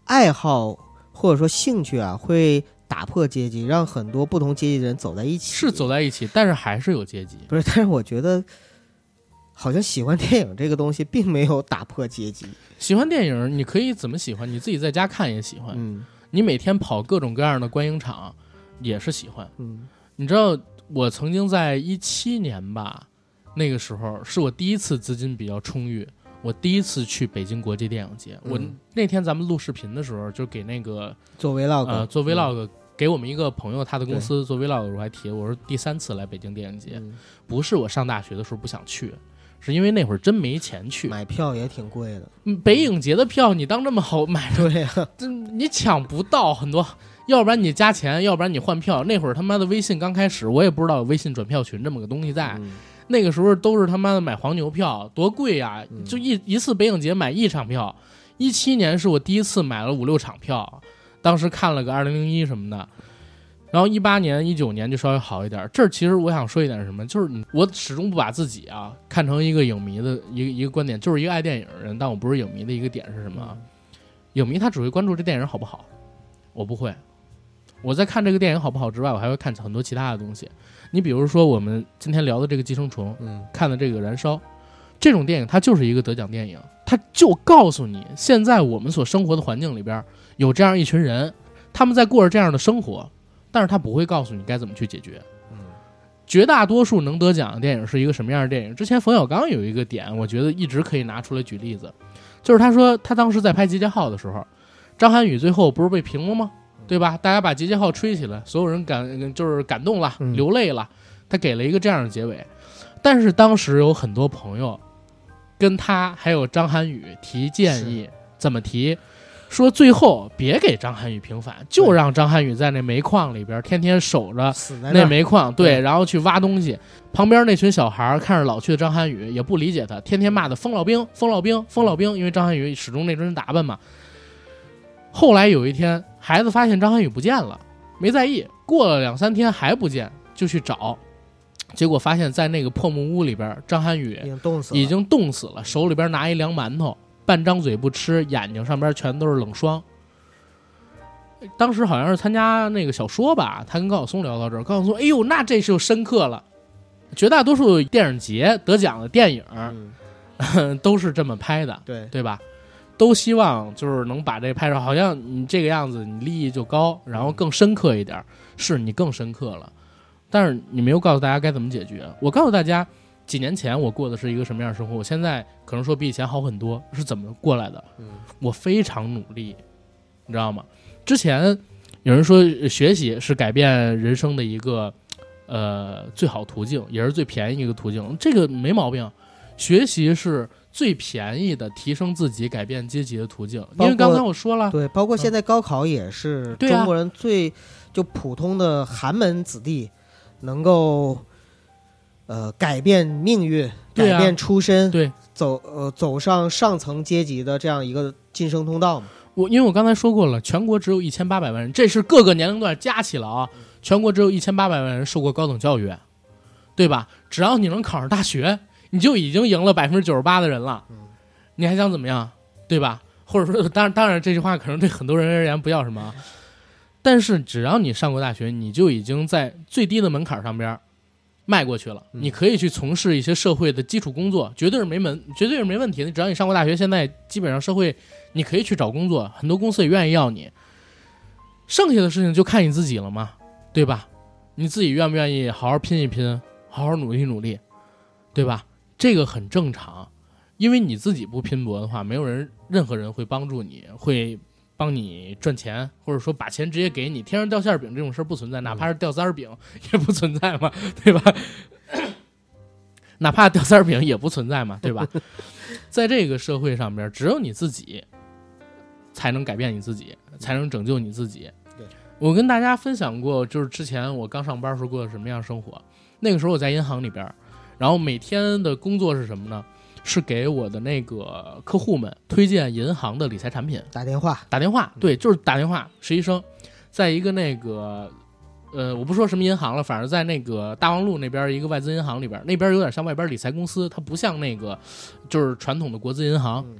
爱好或者说兴趣啊，会打破阶级，让很多不同阶级的人走在一起。是走在一起，但是还是有阶级。不是？但是我觉得，好像喜欢电影这个东西并没有打破阶级。喜欢电影，你可以怎么喜欢？你自己在家看也喜欢，嗯你每天跑各种各样的观影场也是喜欢。嗯你知道我曾经在一七年吧，那个时候是我第一次资金比较充裕，我第一次去北京国际电影节。我嗯那天咱们录视频的时候，就给那个做 vlog，、呃做 vlog，给我们一个朋友他的公司做 vlog 的时候还提，我说第三次来北京电影节，嗯不是我上大学的时候不想去，是因为那会儿真没钱去。买票也挺贵的。嗯北影节的票你当这么好买，对呀、这你抢不到很多，要不然你加钱，要不然你换票。那会儿他妈的微信刚开始，我也不知道有微信转票群这么个东西在。嗯那个时候都是他妈的买黄牛票，多贵呀！嗯就一一次北影节买一场票。一七年是我第一次买了五六场票，当时看了个二零零一什么的。然后一八年、一九年就稍微好一点。这儿其实我想说一点什么，就是我始终不把自己啊看成一个影迷的一个一个观点，就是一个爱电影的人，但我不是影迷的一个点是什么啊？影迷他只会关注这电影好不好，我不会。我在看这个电影好不好之外，我还会看很多其他的东西。你比如说我们今天聊的这个《寄生虫》，嗯看的这个《燃烧》，这种电影它就是一个得奖电影，它就告诉你，现在我们所生活的环境里边有这样一群人，他们在过着这样的生活，但是他不会告诉你该怎么去解决。嗯绝大多数能得奖的电影是一个什么样的电影？之前冯小刚有一个点，我觉得一直可以拿出来举例子，就是他说他当时在拍《集结号》的时候，张涵予最后不是被评了吗？对吧？大家把《集结号》吹起来，所有人感就是感动了，嗯流泪了，他给了一个这样的结尾。但是当时有很多朋友跟他还有张涵予提建议，怎么提？说最后别给张涵予平反，就让张涵予在那煤矿里边天天守着死在儿那煤矿，对，对然后去挖东西。旁边那群小孩儿看着老去的张涵予，也不理解他，天天骂他疯老兵、疯老兵、疯老兵，因为张涵予始终那身打扮嘛。后来有一天，孩子发现张涵予不见了，没在意。过了两三天还不见，就去找，结果发现在那个破木屋里边，张涵予已经冻死了，已经冻死了，手里边拿一凉馒头，半张嘴不吃，眼睛上边全都是冷霜。当时好像是参加那个小说吧，他跟高晓松聊到这儿，高晓松，哎呦，那这就深刻了。绝大多数电影节得奖的电影嗯 都是这么拍的，对对吧？都希望就是能把这拍出，好像你这个样子，你利益就高，然后更深刻一点，是你更深刻了。但是你没有告诉大家该怎么解决。我告诉大家，几年前我过的是一个什么样的生活，我现在可能说比以前好很多，是怎么过来的？嗯我非常努力，你知道吗？之前有人说呃学习是改变人生的一个呃最好途径，也是最便宜一个途径，这个没毛病。学习是最便宜的提升自己、改变阶级的途径，因为刚才我说了，对，包括现在高考也是中国人最就普通的寒门子弟能够呃改变命运、改变出身、对。走呃走上上层阶级的这样一个晋升通道嘛。我因为我刚才说过了，全国只有一千八百万人，这是各个年龄段加起来啊，全国只有一千八百万人受过高等教育，对吧？只要你能考上大学，你就已经赢了百分之九十八的人了，你还想怎么样，对吧？或者说，当然，当然，这句话可能对很多人而言不叫什么啊，但是只要你上过大学，你就已经在最低的门槛上边迈过去了。嗯你可以去从事一些社会的基础工作，绝对是没门，绝对是没问题的。只要你上过大学，现在基本上社会你可以去找工作，很多公司也愿意要你。剩下的事情就看你自己了嘛，对吧？你自己愿不愿意好好拼一拼，好好努力努力，对吧？这个很正常，因为你自己不拼搏的话，没有人任何人会帮助你，会帮你赚钱，或者说把钱直接给你。天上掉馅儿饼这种事儿不存在，哪怕是掉三儿饼也不存在嘛，对吧？哪怕掉三儿饼也不存在嘛，对吧？在这个社会上边，只有你自己才能改变你自己，才能拯救你自己。我跟大家分享过，就是之前我刚上班时候过的什么样生活。那个时候我在银行里边，然后每天的工作是什么呢？是给我的那个客户们推荐银行的理财产品，打电话，打电话，对，就是打电话。实习生，在一个那个，呃，我不说什么银行了，反正在那个大望路那边一个外资银行里边，那边有点像外边理财公司，它不像那个就是传统的国资银行。嗯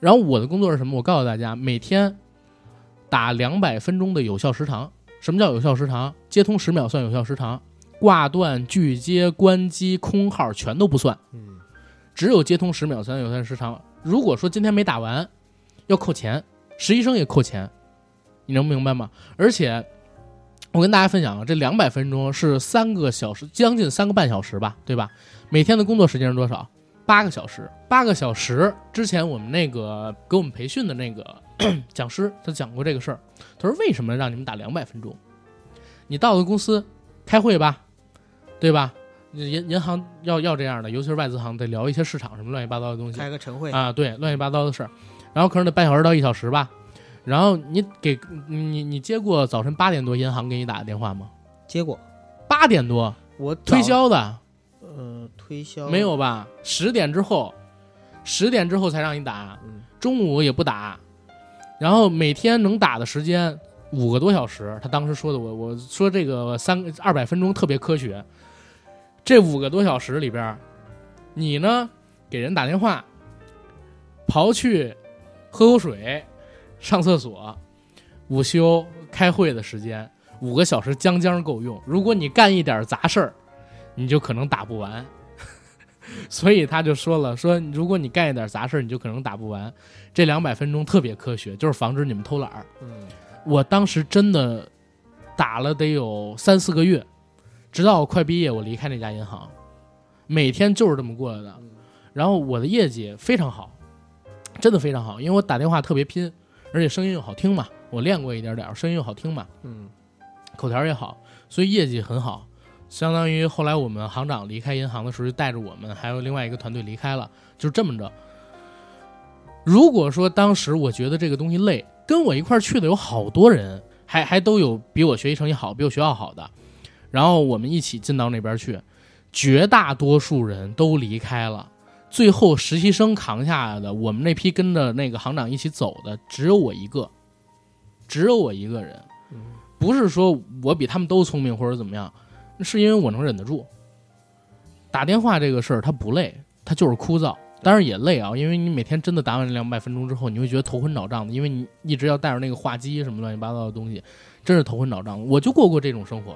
然后我的工作是什么？我告诉大家，每天打两百分钟的有效时长。什么叫有效时长？接通十秒算有效时长，挂断、拒接、关机、空号全都不算。嗯，只有接通十秒才能有效时长。如果说今天没打完，要扣钱，实习生也扣钱，你能明白吗？而且我跟大家分享啊，这两百分钟是三个小时，将近三个半小时吧，对吧？每天的工作时间是多少？八个小时。八个小时之前，我们那个给我们培训的那个 讲师，他讲过这个事儿。他说：“为什么让你们打两百分钟？你到了公司开会吧，对吧？银银行要要这样的，尤其是外资行，得聊一些市场什么乱七八糟的东西开个晨会，啊，对，乱七八糟的事儿。然后可能得半小时到一小时吧。然后你给你你接过早晨八点多银行给你打的电话吗？接过八点多我推，销的呃，推销没有吧？十点之后，十点之后才让你打，嗯中午也不打，然后每天能打的时间五个多小时。他当时说的，我我说这个三二百分钟特别科学。这五个多小时里边，你呢给人打电话，刨去喝口水、上厕所、午休、开会的时间，五个小时将将够用。如果你干一点杂事儿，你就可能打不完。所以他就说了，说如果你干一点杂事儿，你就可能打不完。这两百分钟特别科学，就是防止你们偷懒儿。嗯，我当时真的打了得有三四个月，直到我快毕业，我离开那家银行，每天就是这么过来的。然后我的业绩非常好，真的非常好，因为我打电话特别拼，而且声音又好听嘛，我练过一点点，声音又好听嘛，嗯口条也好，所以业绩很好。相当于后来我们行长离开银行的时候，就带着我们还有另外一个团队离开了，就这么着。如果说当时我觉得这个东西累，跟我一块儿去的有好多人，还还都有比我学习成绩好、比我学校好的，然后我们一起进到那边去，绝大多数人都离开了，最后实习生扛下来的，我们那批跟着那个行长一起走的，只有我一个，只有我一个人。不是说我比他们都聪明或者怎么样，是因为我能忍得住。打电话这个事儿它不累，它就是枯燥，当然也累啊，因为你每天真的打完两百分钟之后，你会觉得头昏脑胀的，因为你一直要带着那个话机什么乱七八糟的东西，真是头昏脑胀。我就过过这种生活，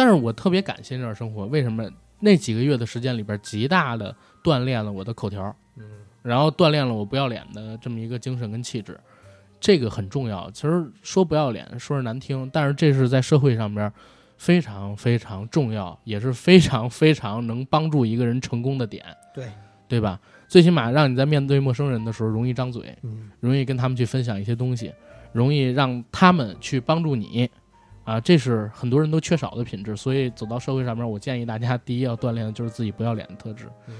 但是我特别感谢这段生活，为什么？那几个月的时间里边，极大的锻炼了我的口条，嗯然后锻炼了我不要脸的这么一个精神跟气质，这个很重要。其实说不要脸，说是难听，但是这是在社会上边非常非常重要，也是非常非常能帮助一个人成功的点，对，对吧？最起码让你在面对陌生人的时候容易张嘴，嗯容易跟他们去分享一些东西，容易让他们去帮助你，啊，这是很多人都缺少的品质。所以走到社会上面，我建议大家第一要锻炼的就是自己不要脸的特质。嗯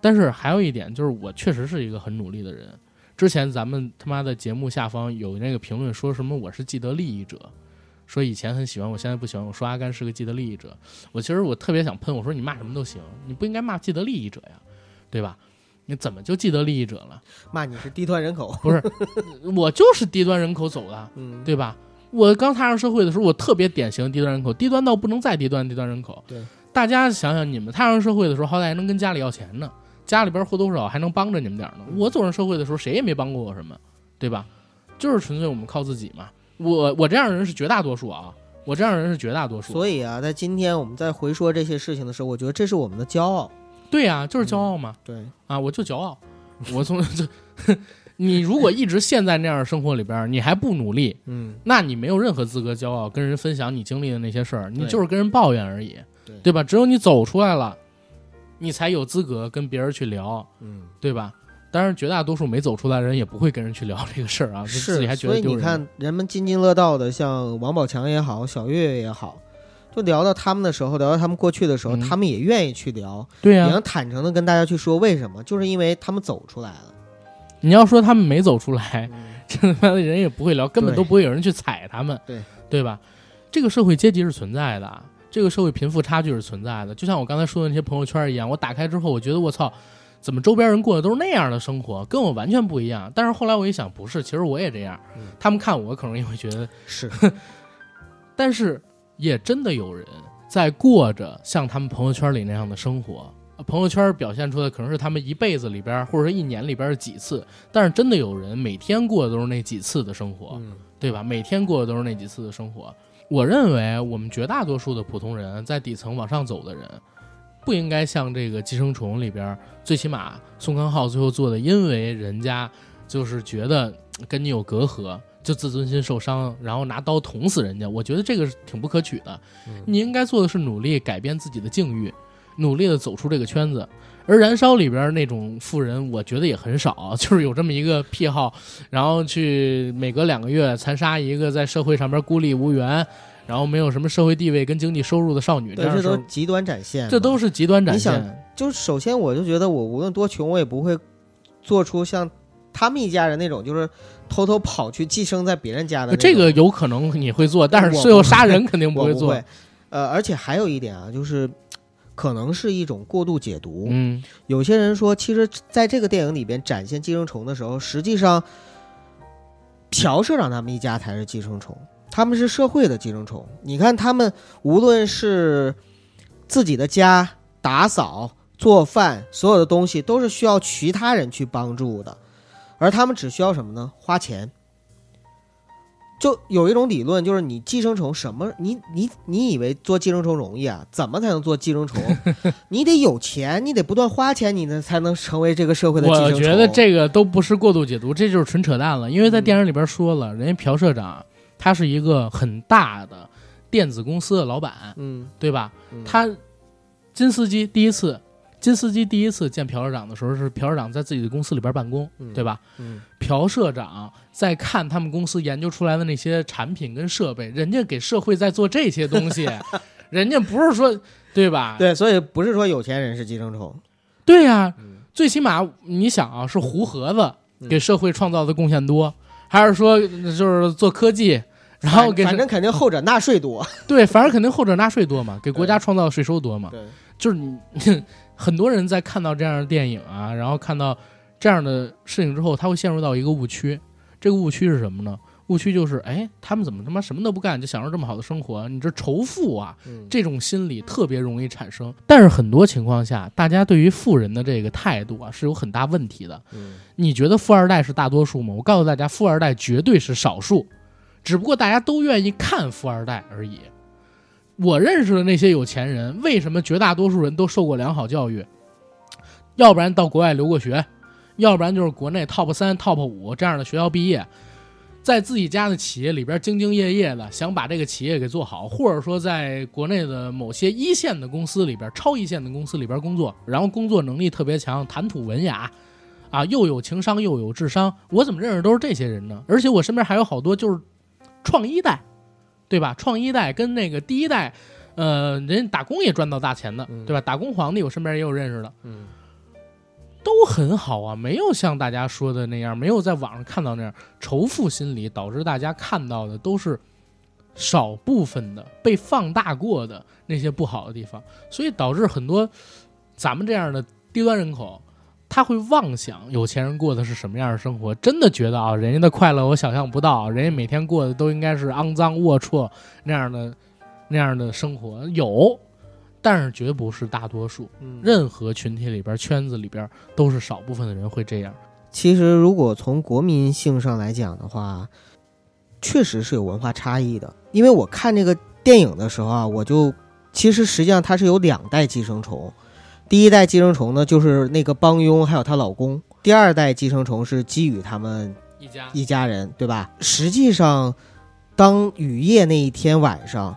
但是还有一点就是，我确实是一个很努力的人。之前咱们他妈的节目下方有那个评论说什么我是既得利益者，说以前很喜欢我，现在不喜欢我，说阿甘是个既得利益者。我其实我特别想喷，我说你骂什么都行，你不应该骂既得利益者呀，对吧？你怎么就既得利益者了？骂你是低端人口，不是，我就是低端人口走的，嗯，对吧？我刚踏上社会的时候，我特别典型低端人口，低端到不能再低端，低端人口。对，大家想想，你们踏上社会的时候，好歹还能跟家里要钱呢，家里边或多或少还能帮着你们点儿呢。我走上社会的时候，谁也没帮过我什么，对吧？就是纯粹我们靠自己嘛。我我这样的人是绝大多数啊，我这样的人是绝大多数。所以啊，在今天我们在回说这些事情的时候，我觉得这是我们的骄傲。对呀、就是骄傲嘛。对，啊，我就骄傲。我从这，你如果一直陷在那样的生活里边儿，你还不努力，嗯，那你没有任何资格骄傲，跟人分享你经历的那些事儿，你就是跟人抱怨而已，对吧？只有你走出来了，你才有资格跟别人去聊，嗯，对吧？当然，绝大多数没走出来的人也不会跟人去聊这个事儿啊，是 自己还觉所以你。看，人们津津乐道的，像王宝强也好，小岳岳也好，就聊到他们的时候，聊到他们过去的时候，嗯他们也愿意去聊，对呀、也能坦诚的跟大家去说为什么，就是因为他们走出来了。你要说他们没走出来，嗯 这他妈的人也不会聊，根本都不会有人去踩他们，对对吧？这个社会阶级是存在的，这个社会贫富差距是存在的。就像我刚才说的那些朋友圈一样，我打开之后，我觉得我操，怎么周边人过的都是那样的生活，跟我完全不一样。但是后来我一想，不是，其实我也这样。嗯他们看我可能也会觉得，是，但是也真的有人在过着像他们朋友圈里那样的生活。呃朋友圈表现出的可能是他们一辈子里边，或者说一年里边的几次，但是真的有人每天过的都是那几次的生活。嗯对吧？每天过的都是那几次的生活。我认为我们绝大多数的普通人在底层往上走的人，不应该像这个《寄生虫》里边，最起码宋康昊最后做的，因为人家就是觉得跟你有隔阂，就自尊心受伤，然后拿刀捅死人家。我觉得这个是挺不可取的。嗯你应该做的是努力改变自己的境遇，努力的走出这个圈子。而《燃烧》里边那种富人，我觉得也很少，就是有这么一个癖好，然后去每隔两个月残杀一个在社会上边孤立无援，然后没有什么社会地位跟经济收入的少女。对，这都极端展现，这都是极端展现你想现。就首先我就觉得我无论多穷，我也不会做出像他们一家人那种，就是偷偷跑去寄生在别人家的。这个有可能你会做，但是最后杀人肯定不会做。呃，而且还有一点啊，就是可能是一种过度解读。嗯，有些人说，其实在这个电影里边展现寄生虫的时候，实际上朴社长他们一家才是寄生虫，他们是社会的寄生虫。你看他们无论是自己的家打扫、做饭，所有的东西都是需要其他人去帮助的，而他们只需要什么呢？花钱。就有一种理论，就是你寄生虫什么？你你你以为做寄生虫容易啊？怎么才能做寄生虫？你得有钱，你得不断花钱，你呢才能成为这个社会的寄生虫。我觉得这个都不是过度解读，这就是纯扯淡了。因为在电影里边说了，人家朴社长他是一个很大的电子公司的老板，嗯，对吧？嗯他金司机第一次，金司机第一次见朴社长的时候是朴社长在自己的公司里边办公，嗯对吧？嗯朴社长在看他们公司研究出来的那些产品跟设备，人家给社会在做这些东西，人家不是说对吧？对，所以不是说有钱人是寄生虫。对呀、嗯最起码你想啊，是胡盒子嗯给社会创造的贡献多，还是说就是做科技，然后给反反正肯定后者纳税多。对，反正肯定后者纳税多嘛，给国家创造税收多嘛。对，就是你很多人在看到这样的电影啊，然后看到这样的事情之后，他会陷入到一个误区。这个误区是什么呢？误区就是，哎，他们怎么他妈什么都不干就享受这么好的生活？你这仇富啊，嗯这种心理特别容易产生。但是很多情况下，大家对于富人的这个态度啊是有很大问题的。嗯你觉得富二代是大多数吗？我告诉大家，富二代绝对是少数，只不过大家都愿意看富二代而已。我认识的那些有钱人，为什么绝大多数人都受过良好教育？要不然到国外留过学，要不然就是国内 top 三、top 五这样的学校毕业，在自己家的企业里边兢兢业业的想把这个企业给做好，或者说在国内的某些一线的公司里边、超一线的公司里边工作，然后工作能力特别强，谈吐文雅，啊，又有情商又有智商。我怎么认识都是这些人呢？而且我身边还有好多就是创一代，对吧？创一代跟那个第一代，呃，人家打工也赚到大钱的，嗯对吧？打工皇帝我身边也有认识的，嗯都很好啊，没有像大家说的那样，没有在网上看到那样仇富心理，导致大家看到的都是少部分的被放大过的那些不好的地方，所以导致很多咱们这样的低端人口，他会妄想有钱人过的是什么样的生活，真的觉得啊，人家的快乐我想象不到，人家每天过的都应该是肮脏龌龊那样的那样的生活，有，但是绝不是大多数。嗯任何群体里边、圈子里边，都是少部分的人会这样。其实，如果从国民性上来讲的话，确实是有文化差异的。因为我看这个电影的时候啊，我就其实实际上它是有两代寄生虫，第一代寄生虫呢就是那个帮佣还有她老公，第二代寄生虫是基宇他们一家。一家人，对吧？实际上，当雨夜那一天晚上，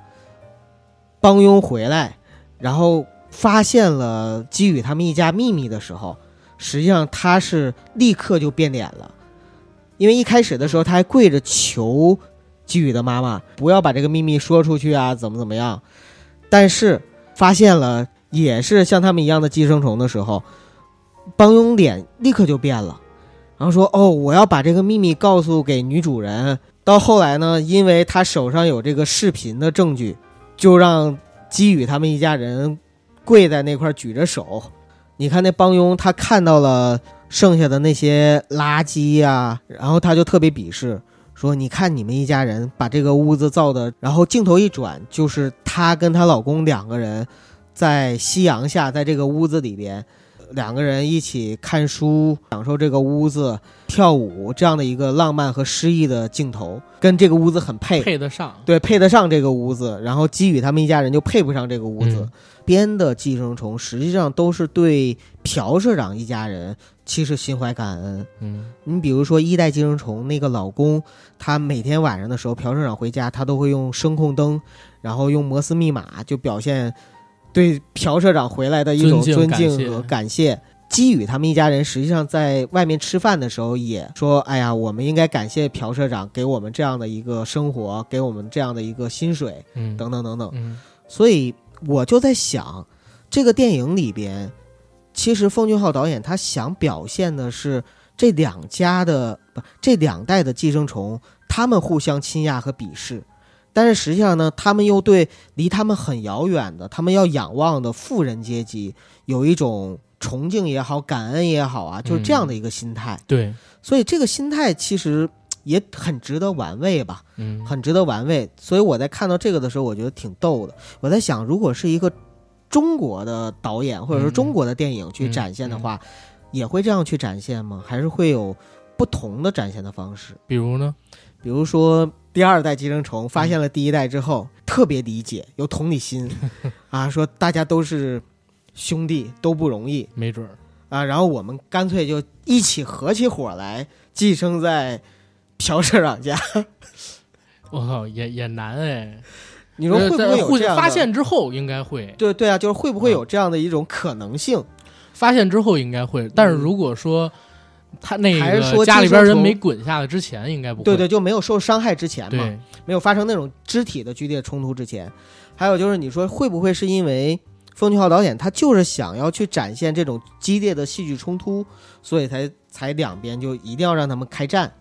帮佣回来，然后发现了基宇他们一家秘密的时候，实际上他是立刻就变脸了，因为一开始的时候他还跪着求基宇的妈妈不要把这个秘密说出去啊，怎么怎么样，但是发现了也是像他们一样的寄生虫的时候，帮佣脸立刻就变了。然后说：“哦，我要把这个秘密告诉给女主人。”到后来呢，因为他手上有这个视频的证据，就让基宇他们一家人跪在那块举着手。你看那帮佣，他看到了剩下的那些垃圾呀、然后他就特别鄙视，说：“你看你们一家人把这个屋子造的。”然后镜头一转，就是她跟她老公两个人在夕阳下，在这个屋子里边，两个人一起看书，享受这个屋子跳舞这样的一个浪漫和诗意的镜头，跟这个屋子很配，配得上。对，配得上这个屋子。然后基宇他们一家人就配不上这个屋子。嗯编的寄生虫实际上都是对朴社长一家人其实心怀感恩。嗯你比如说一代寄生虫那个老公，他每天晚上的时候，朴社长回家，他都会用声控灯，然后用摩斯密码，就表现对朴社长回来的一种尊尊敬和感谢。基宇他们一家人实际上在外面吃饭的时候也说：“哎呀，我们应该感谢朴社长给我们这样的一个生活，给我们这样的一个薪水，嗯等等等等。嗯所以我就在想，这个电影里边，其实奉俊昊导演他想表现的是这两家的不这两代的寄生虫，他们互相倾轧和鄙视，但是实际上呢，他们又对离他们很遥远的、他们要仰望的富人阶级有一种崇敬也好、感恩也好啊，就是这样的一个心态。对，所以这个心态其实也很值得玩味吧。嗯很值得玩味。所以我在看到这个的时候，我觉得挺逗的。我在想，如果是一个中国的导演或者说中国的电影去展现的话，也会这样去展现吗？还是会有不同的展现的方式？比如呢？比如说第二代寄生虫发现了第一代之后，特别理解，有同理心 啊，说大家都是兄弟，都不容易没准儿。啊。然后我们干脆就一起合起伙来，寄生在朴社长家。我靠，也也难哎。你说会不会有这样的发现之后应该会，对对啊，就是会不会有这样的一种可能性？发现之后应该会，但是如果说他那还是说个家里边人没滚下来之前，应该不会。对对，就没有受伤害之前嘛，没有发生那种肢体的剧烈冲突之前。还有就是，你说会不会是因为奉俊昊导演他就是想要去展现这种激烈的戏剧冲突，所以才才两边就一定要让他们开战？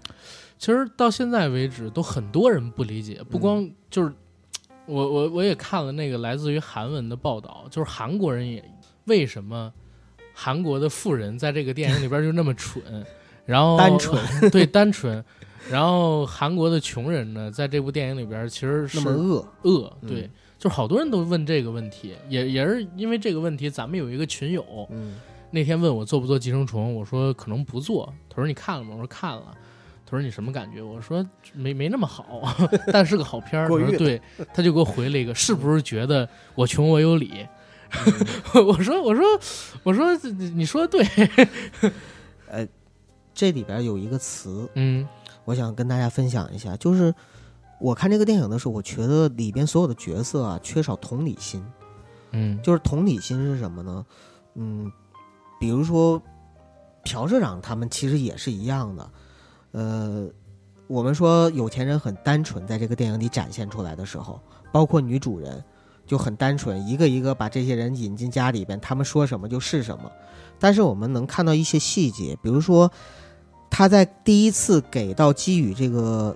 其实到现在为止，都很多人不理解，不光就是我我我也看了那个来自于韩文的报道，就是韩国人也为什么韩国的富人在这个电影里边就那么蠢，然后单纯对单纯，然后韩国的穷人呢，在这部电影里边其实是那么恶，恶，嗯对，就是好多人都问这个问题，也也是因为这个问题，咱们有一个群友嗯，那天问我做不做寄生虫，我说可能不做，他说你看了吗？我说看了。他说你什么感觉？我说没没那么好，但是个好片儿。对，他就给我回了一个，是不是觉得我穷我有理？嗯 我说我说我说你说的对，呃这里边有一个词，嗯我想跟大家分享一下，就是我看这个电影的时候，我觉得里边所有的角色啊缺少同理心。嗯，就是同理心是什么呢？嗯，比如说朴社长他们其实也是一样的。呃，我们说有钱人很单纯，在这个电影里展现出来的时候，包括女主人就很单纯，一个一个把这些人引进家里边，他们说什么就是什么。但是我们能看到一些细节，比如说他在第一次给到基宇这个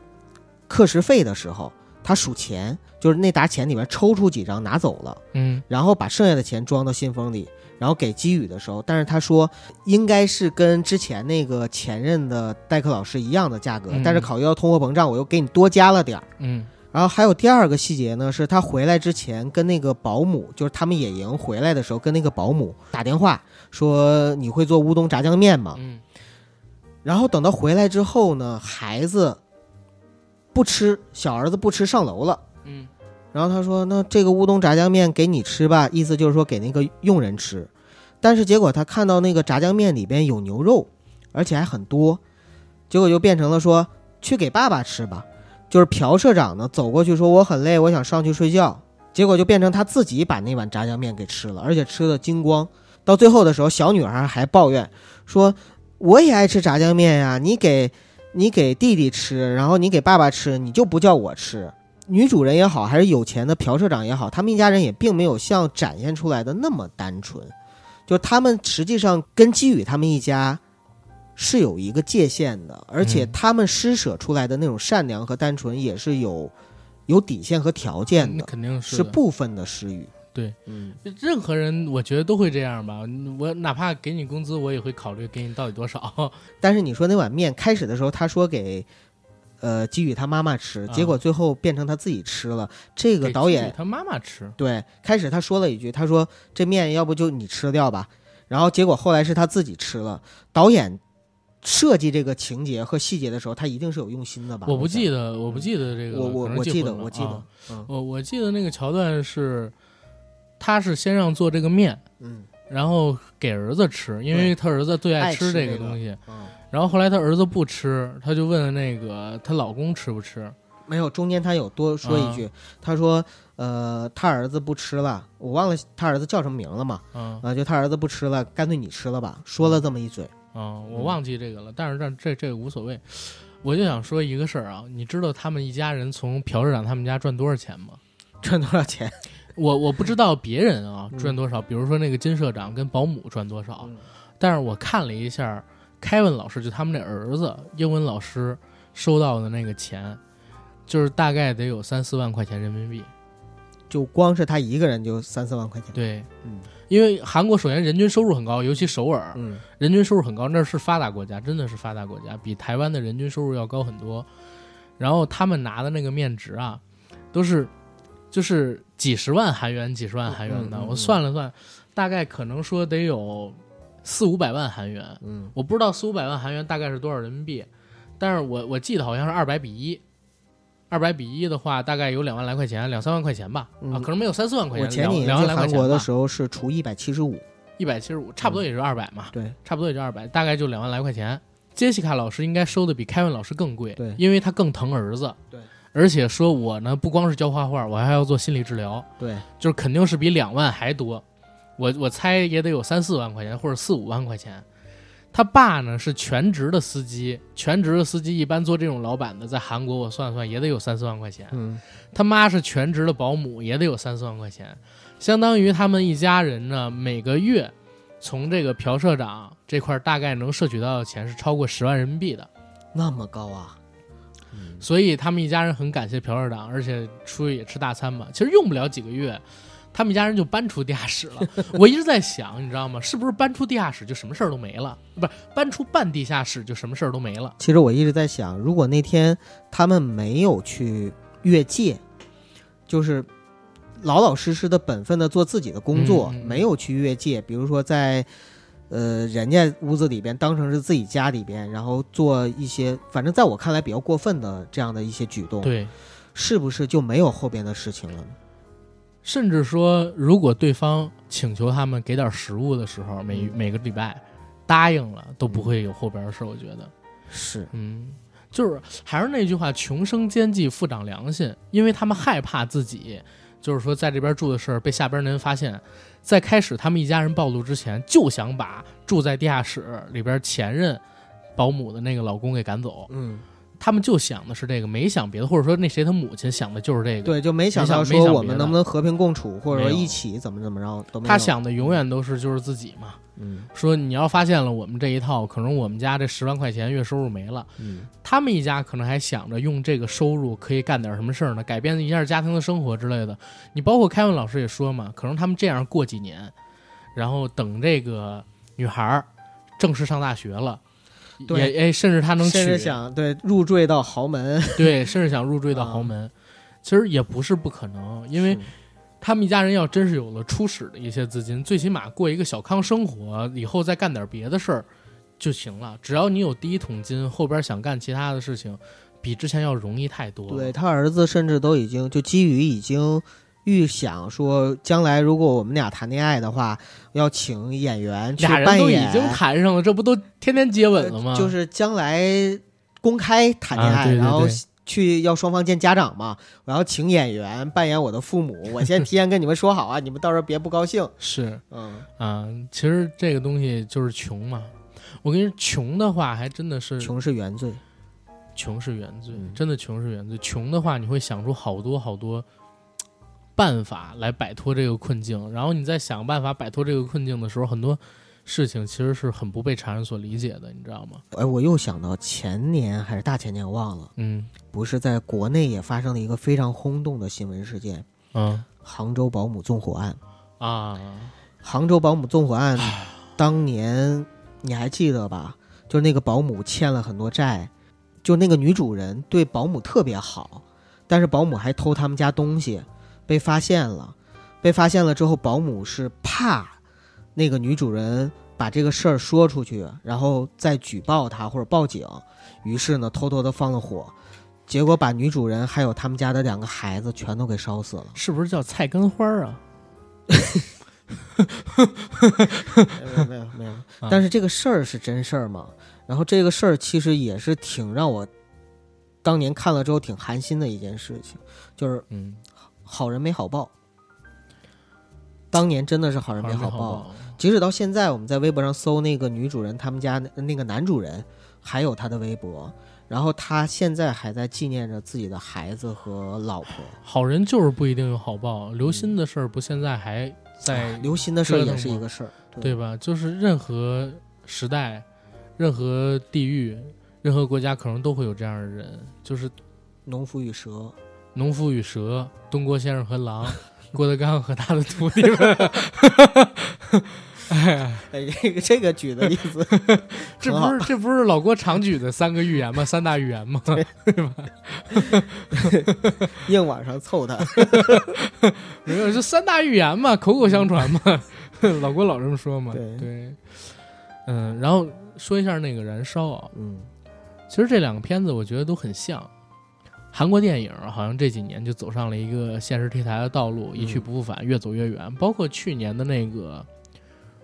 课时费的时候，他数钱，就是那沓钱里面抽出几张拿走了。嗯然后把剩下的钱装到信封里，然后给基宇的时候，但是他说应该是跟之前那个前任的代课老师一样的价格，嗯但是考虑到通货膨胀，我又给你多加了点儿。嗯然后还有第二个细节呢，是他回来之前跟那个保姆，就是他们野营回来的时候，跟那个保姆打电话说你会做乌冬炸酱面吗？嗯然后等到回来之后呢，孩子不吃，小儿子不吃上楼了。嗯然后他说：“那这个乌冬炸酱面给你吃吧，意思就是说给那个佣人吃。但是结果他看到那个炸酱面里边有牛肉，而且还很多，结果就变成了说去给爸爸吃吧。就是朴社长呢走过去说我很累，我想上去睡觉。结果就变成他自己把那碗炸酱面给吃了，而且吃的精光。到最后的时候，小女孩还抱怨说：我也爱吃炸酱面呀，你给你给弟弟吃，然后你给爸爸吃，你就不叫我吃。”女主人也好，还是有钱的朴社长也好，他们一家人也并没有像展现出来的那么单纯，就他们实际上跟基宇他们一家是有一个界限的，而且嗯他们施舍出来的那种善良和单纯也是有有底线和条件的，是肯定是是部分的施予。对，嗯，任何人我觉得都会这样吧。我哪怕给你工资，我也会考虑给你到底多少。但是你说那碗面开始的时候，他说给。呃，给予他妈妈吃，啊结果最后变成他自己吃了。这个导演他妈妈吃，对，开始他说了一句，他说这面要不就你吃掉吧。然后结果后来是他自己吃了。导演设计这个情节和细节的时候，他一定是有用心的吧？我不记得，我不记得这个，我我我记得我记得我我记得那个桥段是，他是先让做这个面，嗯然后给儿子吃，因为他儿子最爱吃吃这个个东西。嗯，然后后来他儿子不吃，他就问那个她老公吃不吃。没有，中间他有多说一句，他说呃他儿子不吃了，我忘了他儿子叫什么名了嘛？嗯啊，就他儿子不吃了，干脆你吃了吧，说了这么一嘴。嗯，我忘记这个了，但是这这这个无所谓。我就想说一个事儿啊，你知道他们一家人从朴社长他们家赚多少钱吗？赚多少钱？我我不知道别人啊嗯赚多少，比如说那个金社长跟保姆赚多少，嗯但是我看了一下，凯文老师就他们那儿子英文老师收到的那个钱，就是大概得有三四万块钱人民币。就光是他一个人就三四万块钱。对，嗯因为韩国首先人均收入很高，尤其首尔，嗯人均收入很高，那是发达国家，真的是发达国家，比台湾的人均收入要高很多。然后他们拿的那个面值啊，都是就是几十万韩元、几十万韩元的。嗯嗯嗯我算了算，大概可能说得有四五百万韩元。嗯我不知道四五百万韩元大概是多少人民币，但是我我记得好像是二百比一。二百比一的话，大概有两万来块钱，两三万块钱吧，嗯啊，可能没有三四万块钱。我前几年去韩国的来块钱吧，时候是除一百七十五。一百七十五，差不多也是二百嘛。对，差不多也就二百，大概就两万来块钱。杰西卡老师应该收的比凯文老师更贵，对因为他更疼儿子，对，而且说我呢不光是教画画，我还要做心理治疗，对，就是肯定是比两万还多，我我猜也得有三四万块钱或者四五万块钱。他爸呢是全职的司机，全职的司机一般做这种老板的，在韩国我算算也得有三四万块钱。嗯他妈是全职的保姆，也得有三四万块钱，相当于他们一家人呢，每个月从这个朴社长这块儿大概能摄取到的钱是超过十万人民币的，那么高啊。嗯所以他们一家人很感谢朴社长，而且出去也吃大餐嘛。其实用不了几个月，他们一家人就搬出地下室了。我一直在想，你知道吗？是不是搬出地下室就什么事儿都没了？不是搬出半地下室就什么事儿都没了？其实我一直在想，如果那天他们没有去越界，就是老老实实的本分的做自己的工作，嗯嗯嗯没有去越界，比如说在呃人家屋子里边当成是自己家里边，然后做一些反正在我看来比较过分的这样的一些举动，对，是不是就没有后边的事情了呢？甚至说，如果对方请求他们给点食物的时候，每嗯每个礼拜答应了，都不会有后边的事。我觉得，是，嗯，就是还是那句话，穷生奸计，富长良心，因为他们害怕自己，就是说在这边住的事儿被下边的人发现，在开始他们一家人暴露之前，就想把住在地下室里边前任保姆的那个老公给赶走。嗯，他们就想的是这个，没想别的，或者说那谁他母亲想的就是这个。对，就没想到说我们能不能和平共处，或者说一起怎么怎么着都没有。他，想的永远都是就是自己嘛。嗯说你要发现了我们这一套，可能我们家这十万块钱月收入没了。嗯他们一家可能还想着用这个收入可以干点什么事儿呢，改变一下家庭的生活之类的。你包括凯文老师也说嘛，可能他们这样过几年，然后等这个女孩儿正式上大学了，对也哎，甚至他能娶甚至，想对入赘到豪门，对，甚至想入赘到豪门，其实也不是不可能，因为他们一家人要真是有了初始的一些资金，最起码过一个小康生活，以后再干点别的事儿就行了。只要你有第一桶金，后边想干其他的事情，比之前要容易太多了。对他儿子甚至都已经就基于已经预想说，将来如果我们俩谈恋爱的话，要请演员去俩人都已，经谈上了，这不都天天接吻了吗？呃就是将来公开谈恋爱，啊对对然后去要双方见家长嘛，我要请演员扮演我的父母，我先提前跟你们说好啊，你们到时候别不高兴。是嗯，啊，其实这个东西就是穷嘛。我跟你说，穷的话还真的是穷是原罪。穷是原罪，嗯真的穷是原罪。穷的话，你会想出好多好多办法来摆脱这个困境。然后你在想办法摆脱这个困境的时候，很多事情其实是很不被常人所理解的，你知道吗？哎，我又想到前年还是大前年我忘了，嗯不是在国内也发生了一个非常轰动的新闻事件嗯——杭州保姆纵火案。啊，杭州保姆纵火案，当年你还记得吧？就是那个保姆欠了很多债，就那个女主人对保姆特别好，但是保姆还偷他们家东西，被发现了。被发现了之后，保姆是怕那个女主人把这个事儿说出去，然后再举报她或者报警，于是呢偷偷的放了火，结果把女主人还有他们家的两个孩子全都给烧死了。是不是叫菜根花啊？没有没有没有，但是这个事儿是真事儿嘛？然后这个事儿其实也是挺让我当年看了之后挺寒心的一件事情，就是嗯，好人没好报。当年真的是好人没好好报，即使到现在，我们在微博上搜那个女主人他们家那个男主人，还有他的微博，然后他现在还在纪念着自己的孩子和老婆。好人就是不一定有好报，刘鑫的事儿不现在还在刘鑫的事儿也是一个事儿，对吧？就是任何时代、任何地域、任何国家，可能都会有这样的人，就是农夫与蛇，农夫与蛇，东郭先生和狼。郭德纲和他的徒弟们，哎，这个这个举的例子，这不是这不是老郭常举的三个预言吗？三大预言吗？对吧？硬往上凑他，没有，这三大预言嘛，口口相传嘛，老郭老这么说嘛。对，嗯，然后说一下那个燃烧啊，嗯，其实这两个片子我觉得都很像。韩国电影好像这几年就走上了一个现实题材的道路，一去不复返，越走越远。包括去年的那个《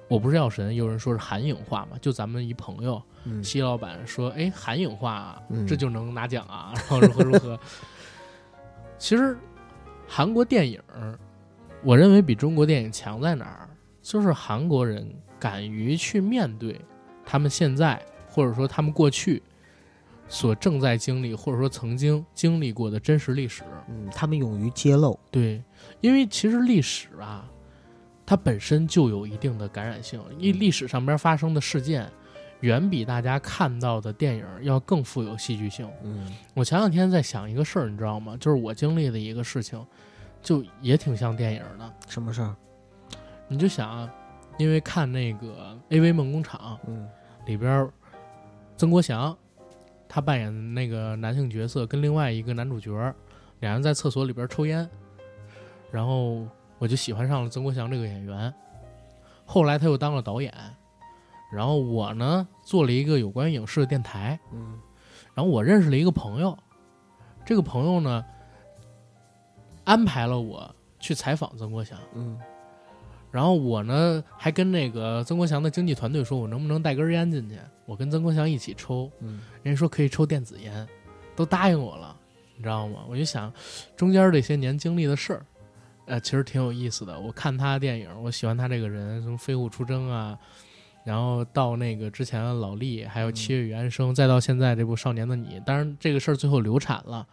我不是药神》，有人说是韩影化嘛，就咱们一朋友，西老板说：“哎，韩影化这就能拿奖啊，然后如何如何。”其实韩国电影，我认为比中国电影强在哪儿？就是韩国人敢于去面对他们现在，或者说他们过去。所正在经历，或者说曾经经历过的真实历史，嗯，他们勇于揭露，对，因为其实历史啊，它本身就有一定的感染性，因为历史上边发生的事件，远比大家看到的电影要更富有戏剧性。嗯，我前两天在想一个事儿，你知道吗？就是我经历的一个事情，就也挺像电影的。什么事儿？你就想啊，因为看那个《AV 梦工厂》，嗯，里边曾国祥。他扮演那个男性角色，跟另外一个男主角，两人在厕所里边抽烟，然后我就喜欢上了曾国祥这个演员。后来他又当了导演，然后我呢做了一个有关影视的电台，嗯，然后我认识了一个朋友，这个朋友呢安排了我去采访曾国祥，嗯。然后我呢，还跟那个曾国祥的经纪团队说，我能不能带根烟进去？我跟曾国祥一起抽。嗯，人家说可以抽电子烟，都答应我了，你知道吗？我就想，中间这些年经历的事儿，呃，其实挺有意思的。我看他的电影，我喜欢他这个人，从《飞虎出征》啊，然后到那个之前的老力，还有《七月与安生》，再到现在这部《少年的你》。当然，这个事儿最后流产了。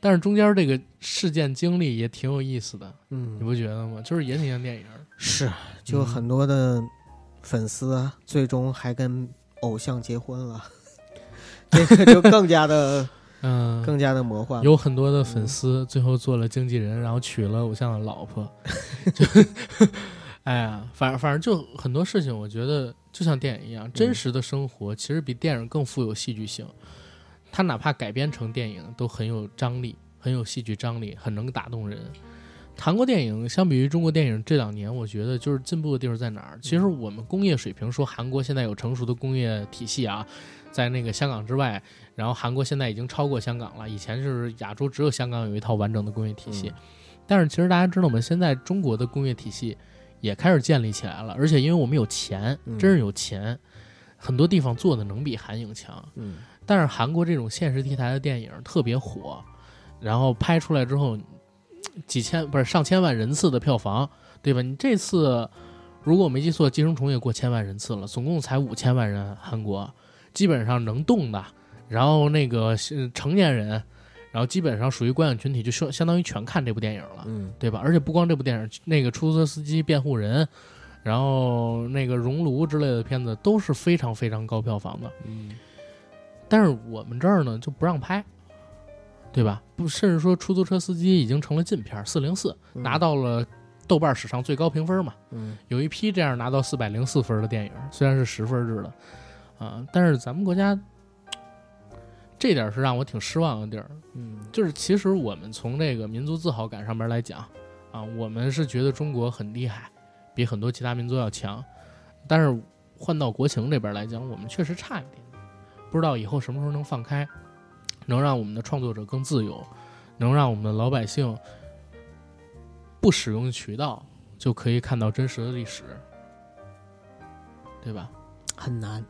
但是中间这个事件经历也挺有意思的，嗯，你不觉得吗？就是也挺像电影。是，就很多的粉丝最终还跟偶像结婚了，这个就更加的，嗯，更加的魔幻。有很多的粉丝最后做了经纪人，然后娶了偶像的老婆。就，哎呀，反正反正就很多事情，我觉得就像电影一样，真实的生活其实比电影更富有戏剧性。它哪怕改编成电影，都很有张力，很有戏剧张力，很能打动人。韩国电影相比于中国电影这两年，我觉得就是进步的地方在哪儿？其实我们工业水平说韩国现在有成熟的工业体系啊，在那个香港之外，然后韩国现在已经超过香港了。以前就是亚洲只有香港有一套完整的工业体系，但是其实大家知道我们？现在中国的工业体系也开始建立起来了，而且因为我们有钱，真是有钱，很多地方做的能比韩影强。嗯。但是韩国这种现实题材的电影特别火，然后拍出来之后，几千不是上千万人次的票房，对吧？你这次如果我没记错，《寄生虫》也过千万人次了，总共才五千万人。韩国基本上能动的，然后那个成年人，然后基本上属于观影群体，就相相当于全看这部电影了，嗯，对吧？而且不光这部电影，那个出租车司机、辩护人，然后那个熔炉之类的片子都是非常非常高票房的，嗯。但是我们这儿呢就不让拍，对吧？不，甚至说出租车司机已经成了禁片，四零四拿到了豆瓣史上最高评分嘛。嗯，有一批这样拿到四百零四分的电影，虽然是十分制的，啊，但是咱们国家这点是让我挺失望的地儿。嗯，就是其实我们从这个民族自豪感上面来讲，啊，我们是觉得中国很厉害，比很多其他民族要强。但是换到国情这边来讲，我们确实差一点点，不知道以后什么时候能放开，能让我们的创作者更自由，能让我们的老百姓不使用渠道就可以看到真实的历史，对吧？很难，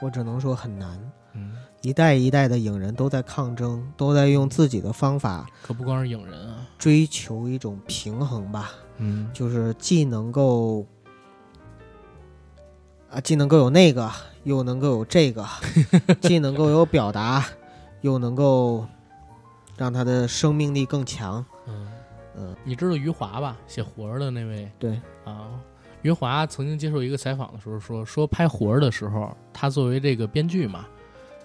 我只能说很难。嗯，一代一代的影人都在抗争，都在用自己的方法可不光是影人啊，追求一种平衡吧，嗯，就是既能够啊，既能够有那个，又能够有这个，既能够有表达，又能够让他的生命力更强。嗯嗯，你知道余华吧？写活儿的那位对，啊，余华曾经接受一个采访的时候说，说拍活儿的时候，他作为这个编剧嘛，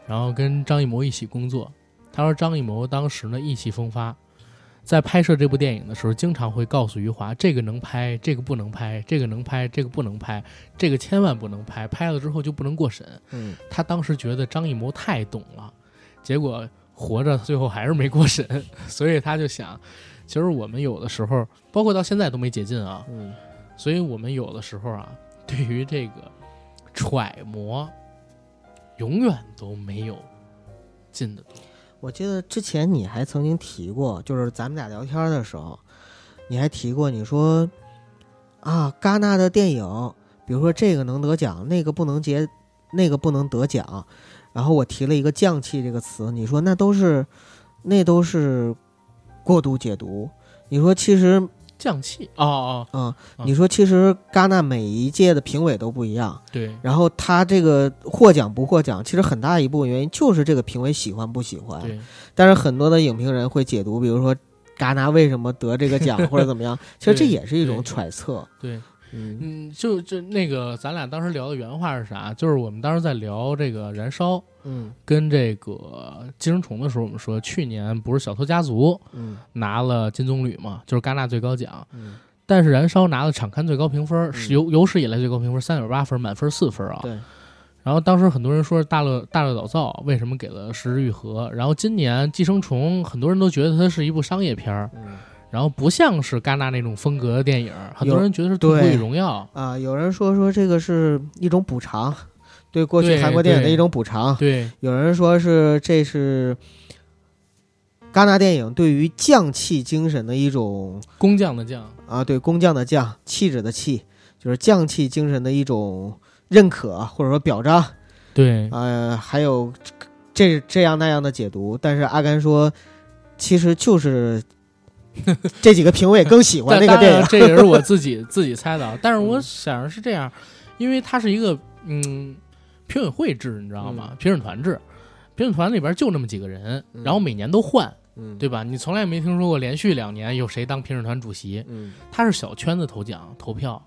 然后跟张艺谋一起工作。他说张艺谋当时呢意气风发，在拍摄这部电影的时候，经常会告诉余华，这个能拍，这个不能拍，这个能拍，这个不能拍，这个千万不能拍，拍了之后就不能过审。嗯，他当时觉得张艺谋太懂了，结果活着最后还是没过审，所以他就想，其实我们有的时候，包括到现在都没解禁啊，嗯，所以我们有的时候啊，对于这个揣摩，永远都没有进的多。我记得之前你还曾经提过，就是咱们俩聊天的时候，你还提过，你说啊，戛纳的电影，比如说这个能得奖，那个不能结，那个不能得奖，然后我提了一个“降气”这个词，你说那都是，那都是过度解读。你说其实，降气哦哦，嗯，嗯你说其实戛纳每一届的评委都不一样，对然后他这个获奖不获奖，其实很大一部分原因就是这个评委喜欢不喜欢。对，但是很多的影评人会解读，比如说戛纳为什么得这个奖或者怎么样，其实这也是一种揣测。对，嗯嗯，就就那个，咱俩当时聊的原话是啥？就是我们当时在聊这个燃烧嗯。跟这个寄生虫的时候，我们说去年不是小偷家族嗯。拿了金棕榈嘛，就是戛纳最高奖。嗯，但是燃烧拿了场刊最高评分，是嗯。有有史以来最高评分三点八分，满分四分啊。对，然后当时很多人说大乐大乐早造为什么给了十日愈合？然后今年寄生虫很多人都觉得它是一部商业片儿，嗯。然后不像是戛纳那种风格的电影，很多人觉得是《对。与荣耀。啊，有人说说这个是一种补偿，对过去韩国电影的一种补偿》。。对有人说是这是戛纳电影对于匠气精神的一种工匠的匠，啊，对工匠的匠，气质的气，就是匠气精神的一种认可或者说表彰。对呃，还有这这样那样的解读，但是阿甘说，其实就是 这几个评委更喜欢那个电影。这也是我自己 自己猜的啊。但是我想是这样，因为它是一个嗯评委会制，你知道吗？评审团制，评审团里边就那么几个人，嗯然后每年都换，嗯，对吧？你从来没听说过连续两年有谁当评审团主席，嗯他是小圈子投奖投票。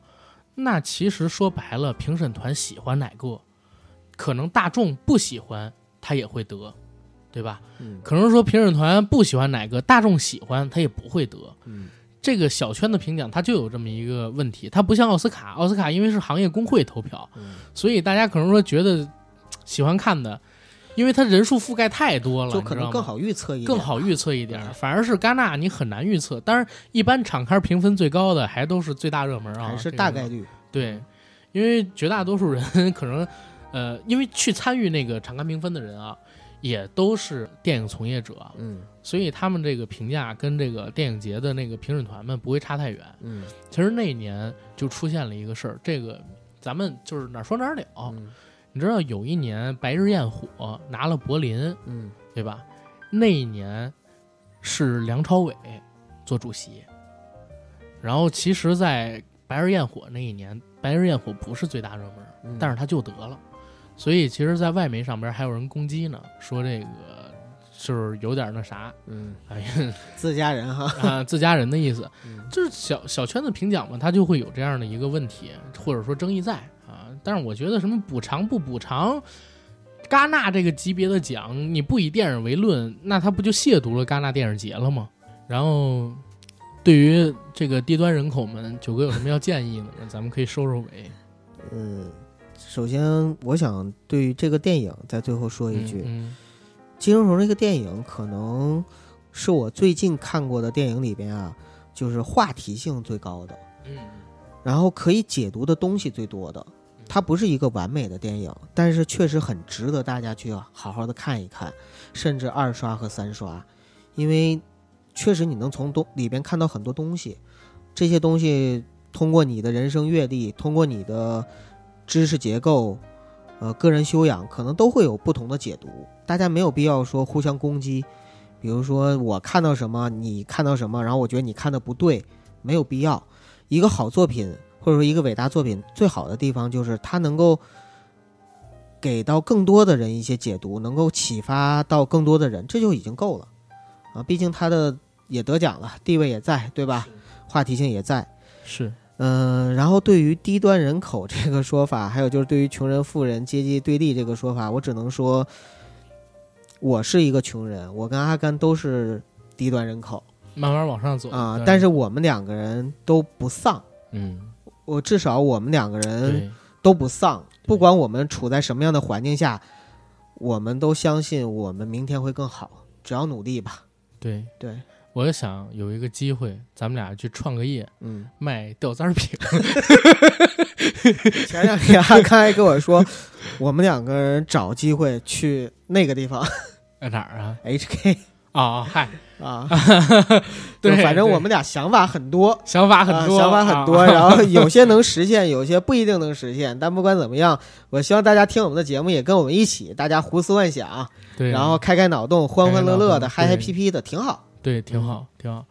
那其实说白了，评审团喜欢哪个，可能大众不喜欢，他也会得，对吧？嗯可能说评审团不喜欢哪个，大众喜欢，他也不会得。嗯这个小圈的评奖，它就有这么一个问题，它不像奥斯卡，奥斯卡因为是行业工会投票，嗯，所以大家可能说觉得喜欢看的，因为它人数覆盖太多了，就可能更好预测一点，更好预测一点。反而是戛纳，你很难预测。当然，一般场刊评分最高的还都是最大热门啊，还是大概率。对，因为绝大多数人 可能，呃，因为去参与那个场刊评分的人啊，也都是电影从业者，嗯。所以他们这个评价跟这个电影节的那个评审团们不会差太远。嗯。其实那一年就出现了一个事儿，这个咱们就是哪儿说哪儿了。嗯。你知道有一年《白日焰火》拿了柏林，嗯。对吧？那一年是梁朝伟做主席，然后其实，在《白日焰火》那一年，《白日焰火》不是最大热门，嗯，但是他就得了，所以其实，在外媒上边还有人攻击呢，说这个就是有点那啥，嗯哎呀自家人哈，啊自家人的意思，嗯就是小小圈子评奖嘛，他就会有这样的一个问题，或者说争议在啊。但是我觉得什么补偿不补偿，戛纳这个级别的奖，你不以电影为论，那他不就亵渎了戛纳电影节了吗？然后，对于这个低端人口们，九哥有什么要建议的呢？咱们可以收收尾。嗯，首先我想对于这个电影在最后说一句，嗯《寄生虫》这个电影可能是我最近看过的电影里边啊，就是话题性最高的。嗯然后可以解读的东西最多的。它不是一个完美的电影，但是确实很值得大家去好好的看一看，甚至二刷和三刷，因为确实你能从东里边看到很多东西，这些东西通过你的人生阅历，通过你的知识结构，呃，个人修养，可能都会有不同的解读。大家没有必要说互相攻击，比如说我看到什么，你看到什么，然后我觉得你看的不对，没有必要。一个好作品。或者说，一个伟大作品最好的地方就是它能够给到更多的人一些解读，能够启发到更多的人，这就已经够了啊！毕竟他的也得奖了，地位也在，对吧？话题性也在。是，嗯。然后对于低端人口这个说法，还有就是对于穷人、富人阶级对立这个说法，我只能说，我是一个穷人，我跟阿甘都是低端人口，慢慢往上走啊。但是我们两个人都不丧，嗯。我至少我们两个人都不丧，不管我们处在什么样的环境下，我们都相信我们明天会更好，只要努力吧。对对，我就想有一个机会，咱们俩去创个业，嗯，卖吊簪饼。前两天阿开还跟我说，我们两个人找机会去那个地方，在哪儿啊？HK 啊，嗨。啊，对，反正我们俩想法很多，想法很多，想法很多，然后 有些能实现，有些不一定能实现。但不管怎么样，我希望大家听我们的节目，也跟我们一起，大家胡思乱想，对，然后开开脑洞，欢欢乐乐的，嗨嗨皮皮的，挺好。对，挺好，挺好。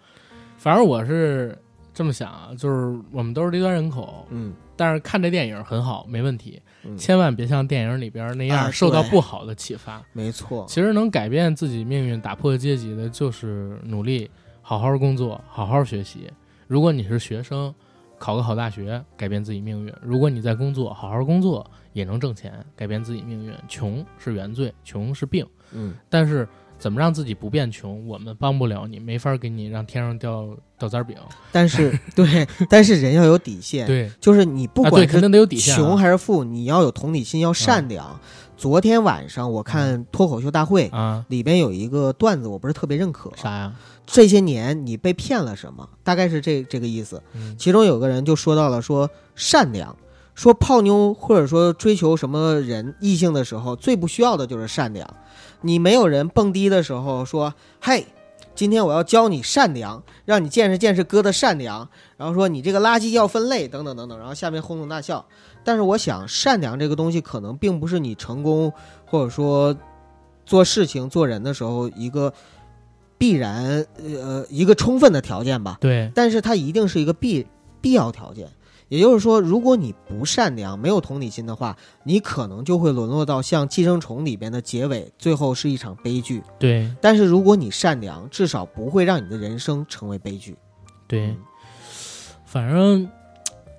反正我是这么想啊，就是我们都是低端人口，嗯，但是看这电影很好，没问题。千万别像电影里边那样受到不好的启发。没错，其实能改变自己命运、打破阶级的，就是努力、好好工作、好好学习。如果你是学生，考个好大学，改变自己命运；如果你在工作，好好工作也能挣钱，改变自己命运。穷是原罪，穷是病。嗯，但是。怎么让自己不变穷？我们帮不了你，没法给你让天上掉掉渣饼。但是，对，但是人要有底线。对，就是你不管肯定得有底线，穷还是富，你要有同理心，要善良。昨天晚上我看脱口秀大会啊，里边有一个段子，我不是特别认可。啥呀？这些年你被骗了什么？大概是这这个意思。其中有个人就说到了说善良，说泡妞或者说追求什么人异性的时候，最不需要的就是善良。你没有人蹦迪的时候说：“嘿，今天我要教你善良，让你见识见识哥的善良。”然后说你这个垃圾要分类，等等等等。然后下面哄堂大笑。但是我想，善良这个东西可能并不是你成功或者说做事情做人的时候一个必然呃一个充分的条件吧。对。但是它一定是一个必必要条件。也就是说，如果你不善良、没有同理心的话，你可能就会沦落到像《寄生虫》里边的结尾，最后是一场悲剧。对。但是如果你善良，至少不会让你的人生成为悲剧。对。反正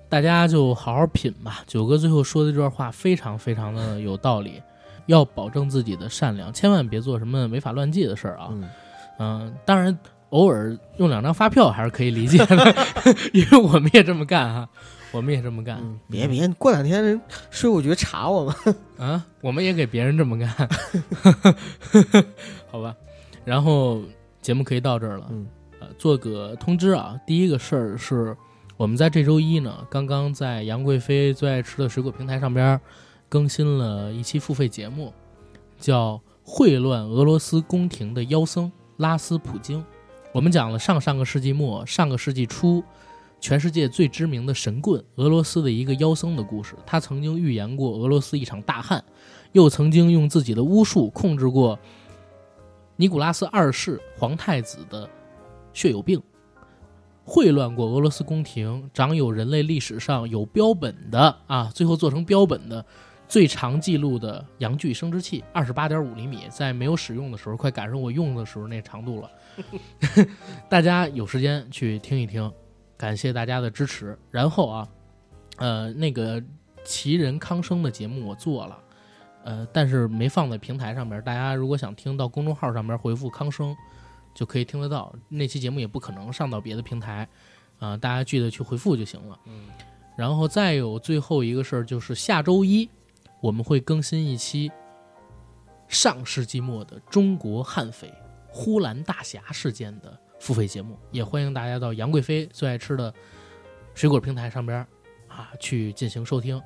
大家就好好品吧。九哥最后说的这段话非常非常的有道理，要保证自己的善良，千万别做什么违法乱纪的事儿啊。嗯。当然，偶尔用两张发票还是可以理解的，因为我们也这么干哈。我们也这么干，别别，过两天税务局查我们 啊！我们也给别人这么干，好吧？然后节目可以到这儿了，嗯，呃，做个通知啊。第一个事儿是，我们在这周一呢，刚刚在杨贵妃最爱吃的水果平台上边更新了一期付费节目，叫《混乱俄罗斯宫廷的妖僧拉斯普京》。我们讲了上上个世纪末、上个世纪初。全世界最知名的神棍，俄罗斯的一个妖僧的故事。他曾经预言过俄罗斯一场大旱，又曾经用自己的巫术控制过尼古拉斯二世皇太子的血友病，混乱过俄罗斯宫廷，长有人类历史上有标本的啊，最后做成标本的最长记录的阳具生殖器，二十八点五厘米，在没有使用的时候，快赶上我用的时候那长度了。大家有时间去听一听。感谢大家的支持。然后啊，呃，那个奇人康生的节目我做了，呃，但是没放在平台上面。大家如果想听到公众号上面回复“康生”，就可以听得到。那期节目也不可能上到别的平台，啊，大家记得去回复就行了。嗯。然后再有最后一个事儿，就是下周一我们会更新一期上世纪末的中国悍匪呼兰大侠事件的。付费节目也欢迎大家到杨贵妃最爱吃的水果平台上边啊去进行收听。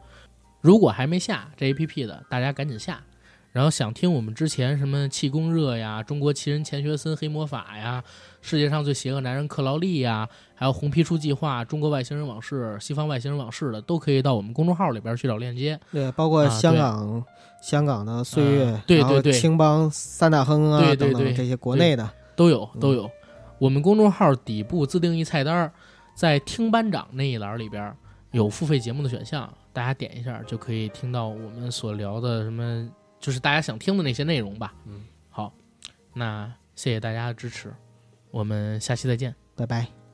如果还没下这 APP 的，大家赶紧下。然后想听我们之前什么气功热呀、中国奇人钱学森黑魔法呀、世界上最邪恶男人克劳利呀，还有红皮书计划、中国外星人往事、西方外星人往事的，都可以到我们公众号里边去找链接。对，包括啊香港、香港的岁月，啊对对对青帮三大亨啊对对对等等这些国内的，都有嗯都有。我们公众号底部自定义菜单儿，在听班长那一栏里边儿有付费节目的选项，大家点一下就可以听到我们所聊的什么，就是大家想听的那些内容吧。嗯，好，那谢谢大家的支持，我们下期再见。拜拜。